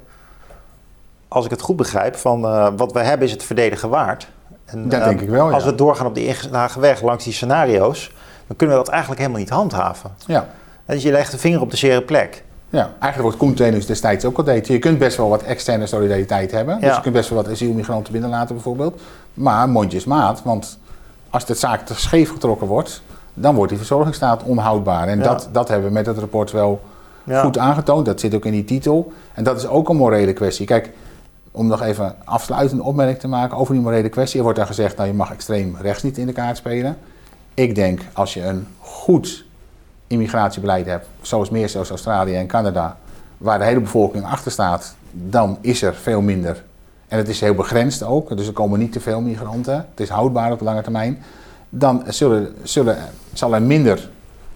als ik het goed begrijp, van eh, wat we hebben is het verdedigen waard. En, Dat ehm, denk ik wel, ja. Als we doorgaan op die ingeslagen weg langs die scenario's, dan kunnen we dat eigenlijk helemaal niet handhaven. ja. Dus je legt de vinger op de zere plek. Ja, eigenlijk Koen Tenus destijds ook al deed. Je kunt best wel wat externe solidariteit hebben. Ja. Dus je kunt best wel wat asielmigranten binnenlaten bijvoorbeeld. Maar mondjesmaat, want als de zaak te scheef getrokken wordt, dan wordt die verzorgingsstaat onhoudbaar. En Ja. dat, dat hebben we met het rapport wel Ja. goed aangetoond. Dat zit ook in die titel. En dat is ook een morele kwestie. Kijk, om nog even afsluitende opmerking te maken over die morele kwestie. Er wordt dan gezegd, nou je mag extreem rechts niet in de kaart spelen. Ik denk, als je een goed immigratiebeleid hebt, zoals meer zoals Australië en Canada, waar de hele bevolking achter staat, dan is er veel minder. En het is heel begrensd ook, dus er komen niet te veel migranten. Het is houdbaar op lange termijn. Dan zullen, zullen, zal er minder,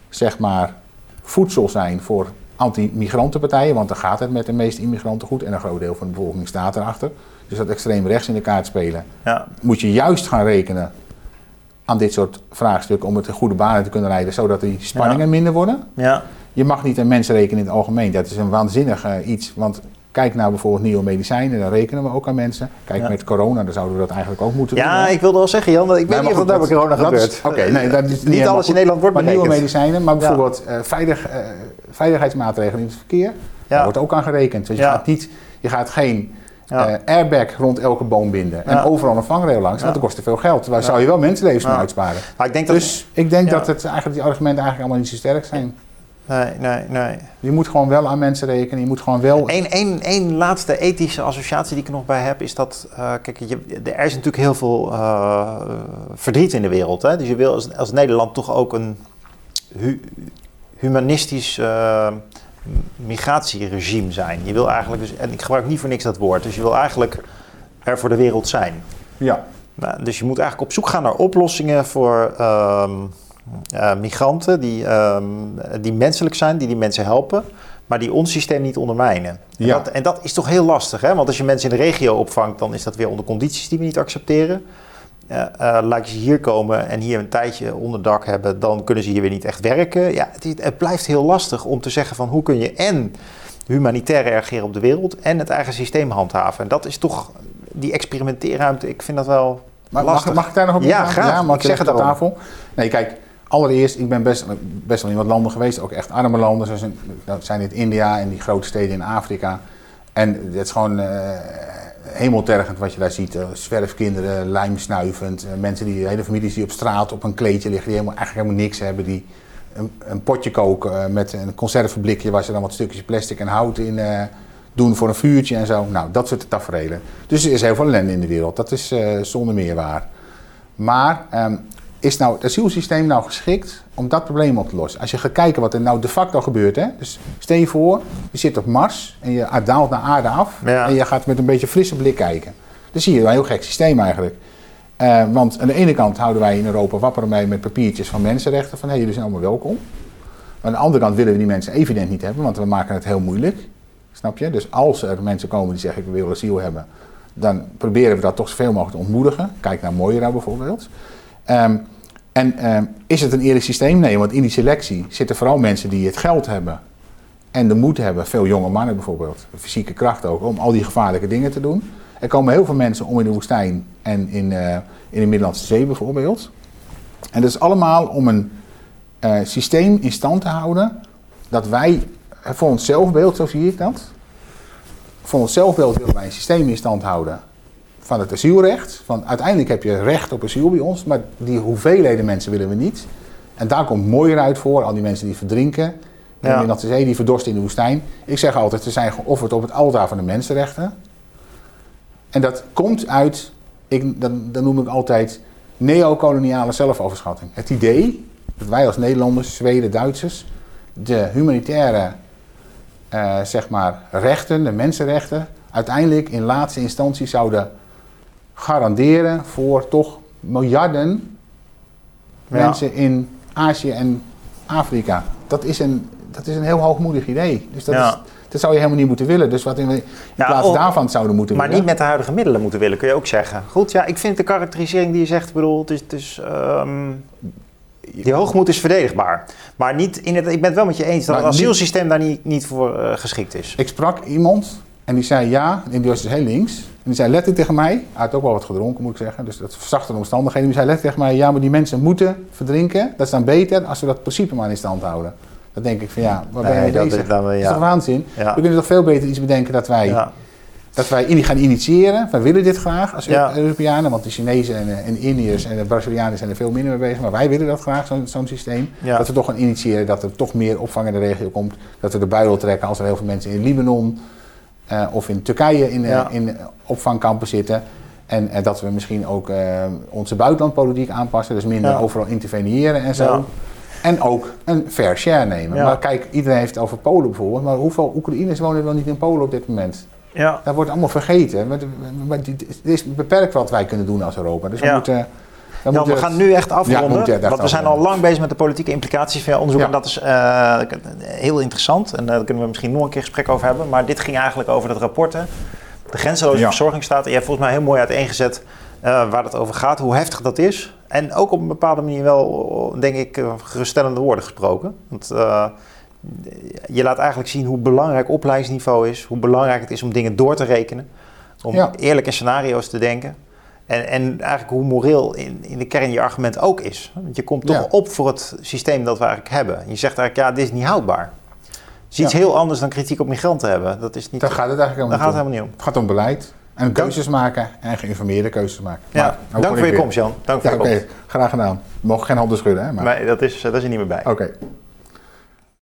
zeg maar, voedsel zijn voor anti-migrantenpartijen, want dan gaat het met de meeste immigranten goed en een groot deel van de bevolking staat erachter. Dus dat extreem rechts in de kaart spelen, Ja. moet je juist gaan rekenen aan dit soort vraagstukken om het in goede banen te kunnen leiden, zodat die spanningen minder worden. Ja. Je mag niet aan mensen rekenen in het algemeen. Dat is een waanzinnig eh, iets. Want Kijk naar bijvoorbeeld nieuwe medicijnen, daar rekenen we ook aan mensen. Kijk Ja. met corona, dan zouden we dat eigenlijk ook moeten doen. Ja, ik wilde wel zeggen, Jan, ik weet Nee, niet of dat goed, bij corona gebeurt. Oké, nee, dat is niet, alles in. Nederland wordt Maar nieuwe berekend. medicijnen, maar bijvoorbeeld eh, veilig, eh, veiligheidsmaatregelen in het verkeer, daar wordt ook aan gerekend. Dus je, gaat niet, je gaat geen Ja. eh, airbag rond elke boom binden en overal een vangrail langs, Ja. want dat kost te veel geld. Ja. zou je wel mensenlevens kunnen uitsparen. Maar ik denk dat... Dus ik denk dat het eigenlijk, die argumenten eigenlijk allemaal niet zo sterk zijn. Nee, nee, nee. Je moet gewoon wel aan mensen rekenen, je moet gewoon wel... Eén één, één laatste ethische associatie die ik er nog bij heb, is dat, eh, kijk, je, er is natuurlijk heel veel eh, verdriet in de wereld. Hè? Dus je wil als, als Nederland toch ook een hu- humanistisch eh, migratieregime zijn. Je wil eigenlijk, dus, en ik gebruik niet voor niks dat woord, dus je wil eigenlijk er voor de wereld zijn. Ja. Nou, dus je moet eigenlijk op zoek gaan naar oplossingen voor ehm, eh, migranten die, ehm, die menselijk zijn, die die mensen helpen, maar die ons systeem niet ondermijnen. En, Ja. dat, en dat is toch heel lastig, hè? want als je mensen in de regio opvangt, dan is dat weer onder condities die we niet accepteren. Eh, laat je ze hier komen en hier een tijdje onderdak hebben, dan kunnen ze hier weer niet echt werken. Ja, het, blijft heel lastig om te zeggen van hoe kun je en humanitair reageren op de wereld en het eigen systeem handhaven. En dat is toch die experimenteerruimte, ik vind dat wel Maar lastig. mag, mag ik daar nog op Ja, graag. Ik zeg het op tafel. Nee, kijk, allereerst, ik ben best, best wel in wat landen geweest, ook echt arme landen, zoals dat zijn dit India en die grote steden in Afrika. En het is gewoon eh, hemeltergend wat je daar ziet. Eh, zwerfkinderen, lijmsnuivend, eh, mensen die, hele families die op straat op een kleedje liggen, die helemaal, eigenlijk helemaal niks hebben, die een, een potje koken met een conserveblikje waar ze dan wat stukjes plastic en hout in doen voor een vuurtje en zo. Nou, dat soort tafereelen. Dus er is heel veel ellende in de wereld. Dat is zonder meer waar. Maar ehm, is nou het asielsysteem nou geschikt om dat probleem op te lossen? Als je gaat kijken wat er nou de facto gebeurt. Hè? Dus stel je voor, je zit op Mars en je daalt naar aarde af. Ja. En je gaat met een beetje frisse blik kijken. Dan zie je een heel gek systeem eigenlijk. Eh, want aan de ene kant houden wij in Europa wapperen mee met papiertjes van mensenrechten. Van hé, jullie zijn allemaal welkom. Maar aan de andere kant willen we die mensen evident niet hebben, want we maken het heel moeilijk. Snap je? Dus als er mensen komen die zeggen ik wil asiel hebben, dan proberen we dat toch zoveel mogelijk te ontmoedigen. Kijk naar Moira bijvoorbeeld. Ehm, en ehm, is het een eerlijk systeem? Nee, want in die selectie zitten vooral mensen die het geld hebben en de moed hebben, veel jonge mannen bijvoorbeeld, fysieke kracht ook, om al die gevaarlijke dingen te doen. Er komen heel veel mensen om in de woestijn en in, eh, in de Middellandse Zee bijvoorbeeld. En dat is allemaal om een eh, systeem in stand te houden dat wij, eh, voor ons zelfbeeld, zo zie ik dat, voor ons zelfbeeld willen wij een systeem in stand houden van het asielrecht. Van uiteindelijk heb je recht op asiel bij ons, maar die hoeveelheden mensen willen we niet. En daar komt mooier uit voor, al die mensen die verdrinken in Ja. Zee, die verdorsten in de woestijn. Ik zeg altijd, ze zijn geofferd op het altaar van de mensenrechten. En dat komt uit, ik, dan, dan noem ik altijd neocoloniale zelfoverschatting. Het idee dat wij als Nederlanders, Zweden, Duitsers, de humanitaire eh, zeg maar, rechten, de mensenrechten, uiteindelijk in laatste instantie zouden garanderen voor toch miljarden Ja. mensen in Azië en Afrika. Dat is een, dat is een heel hoogmoedig idee. Dus dat, Ja. is, dat zou je helemaal niet moeten willen. Dus wat in, in Ja, plaats of- daarvan zouden moeten Maar willen. niet met de huidige middelen moeten willen, kun je ook zeggen. Goed, ja, ik vind de karakterisering die je zegt, bedoel, het is, het is, ehm, die hoogmoed is verdedigbaar. Maar niet in het, ik ben het wel met je eens dat Maar het niet- asielsysteem daar niet, niet voor eh, geschikt is. Ik sprak iemand en die zei ja, en die was dus heel links. En die zei letterlijk tegen mij, hij had ook wel wat gedronken moet ik zeggen, dus dat verzachte de omstandigheden. Die zei letterlijk tegen mij, ja maar die mensen moeten verdrinken, dat is dan beter als we dat principe maar in stand houden. Dan denk ik van ja, waar ben je Nee, mee dat bezig? is dan, Dat is ja. toch waanzin? Ja. We kunnen toch veel beter iets bedenken dat wij, Ja. dat wij gaan initiëren. Wij willen dit graag als. Europeanen, want de Chinezen en, eh, en Indiërs en de Brazilianen zijn er veel minder mee bezig. Maar wij willen dat graag, zo'n systeem. Dat we toch gaan initiëren, dat er toch meer opvang in de regio komt. Dat we de buidel trekken als er heel veel mensen in Libanon eh, of in Turkije in, eh, Ja. in opvangkampen zitten. En eh, dat we misschien ook eh, onze buitenlandpolitiek aanpassen. Dus minder Ja. overal interveneren en zo. Ja. En ook een fair share nemen. Maar kijk, iedereen heeft het over Polen bijvoorbeeld. Maar hoeveel Oekraïners wonen wel niet in Polen op dit moment? Ja. Dat wordt allemaal vergeten. Het is beperkt wat wij kunnen doen als Europa. Dus we moeten... Moeten we gaan nu echt afronden, echt want we zijn al lang bezig met de politieke implicaties van onderzoek. En dat is eh, heel interessant en daar kunnen we misschien nog een keer gesprek over hebben. Maar dit ging eigenlijk over dat rapport, hè. de grenzeloze Ja. verzorgingsstaat. En je hebt volgens mij heel mooi uiteengezet eh waar het over gaat, hoe heftig dat is. En ook op een bepaalde manier wel, denk ik, eh, geruststellende woorden gesproken. Want eh, je laat eigenlijk zien hoe belangrijk opleidingsniveau is, hoe belangrijk het is om dingen door te rekenen, om Ja. eerlijk in scenario's te denken. En, en eigenlijk hoe moreel in, in de kern je argument ook is. Want je komt toch Ja. op voor het systeem dat we eigenlijk hebben. Je zegt eigenlijk, ja, dit is niet houdbaar. Het is iets Ja. heel anders dan kritiek op migranten hebben. Dat is niet. Daar gaat het eigenlijk helemaal gaat niet helemaal om. niet om. Het gaat om beleid en keuzes maken en geïnformeerde keuzes maken. Ja, Maar, dank voor je komst, Jan. Dank voor Ja, je oké. komst. graag gedaan. We mogen geen handen schudden, hè? Maar... Nee, dat is, dat is er niet meer bij. Oké.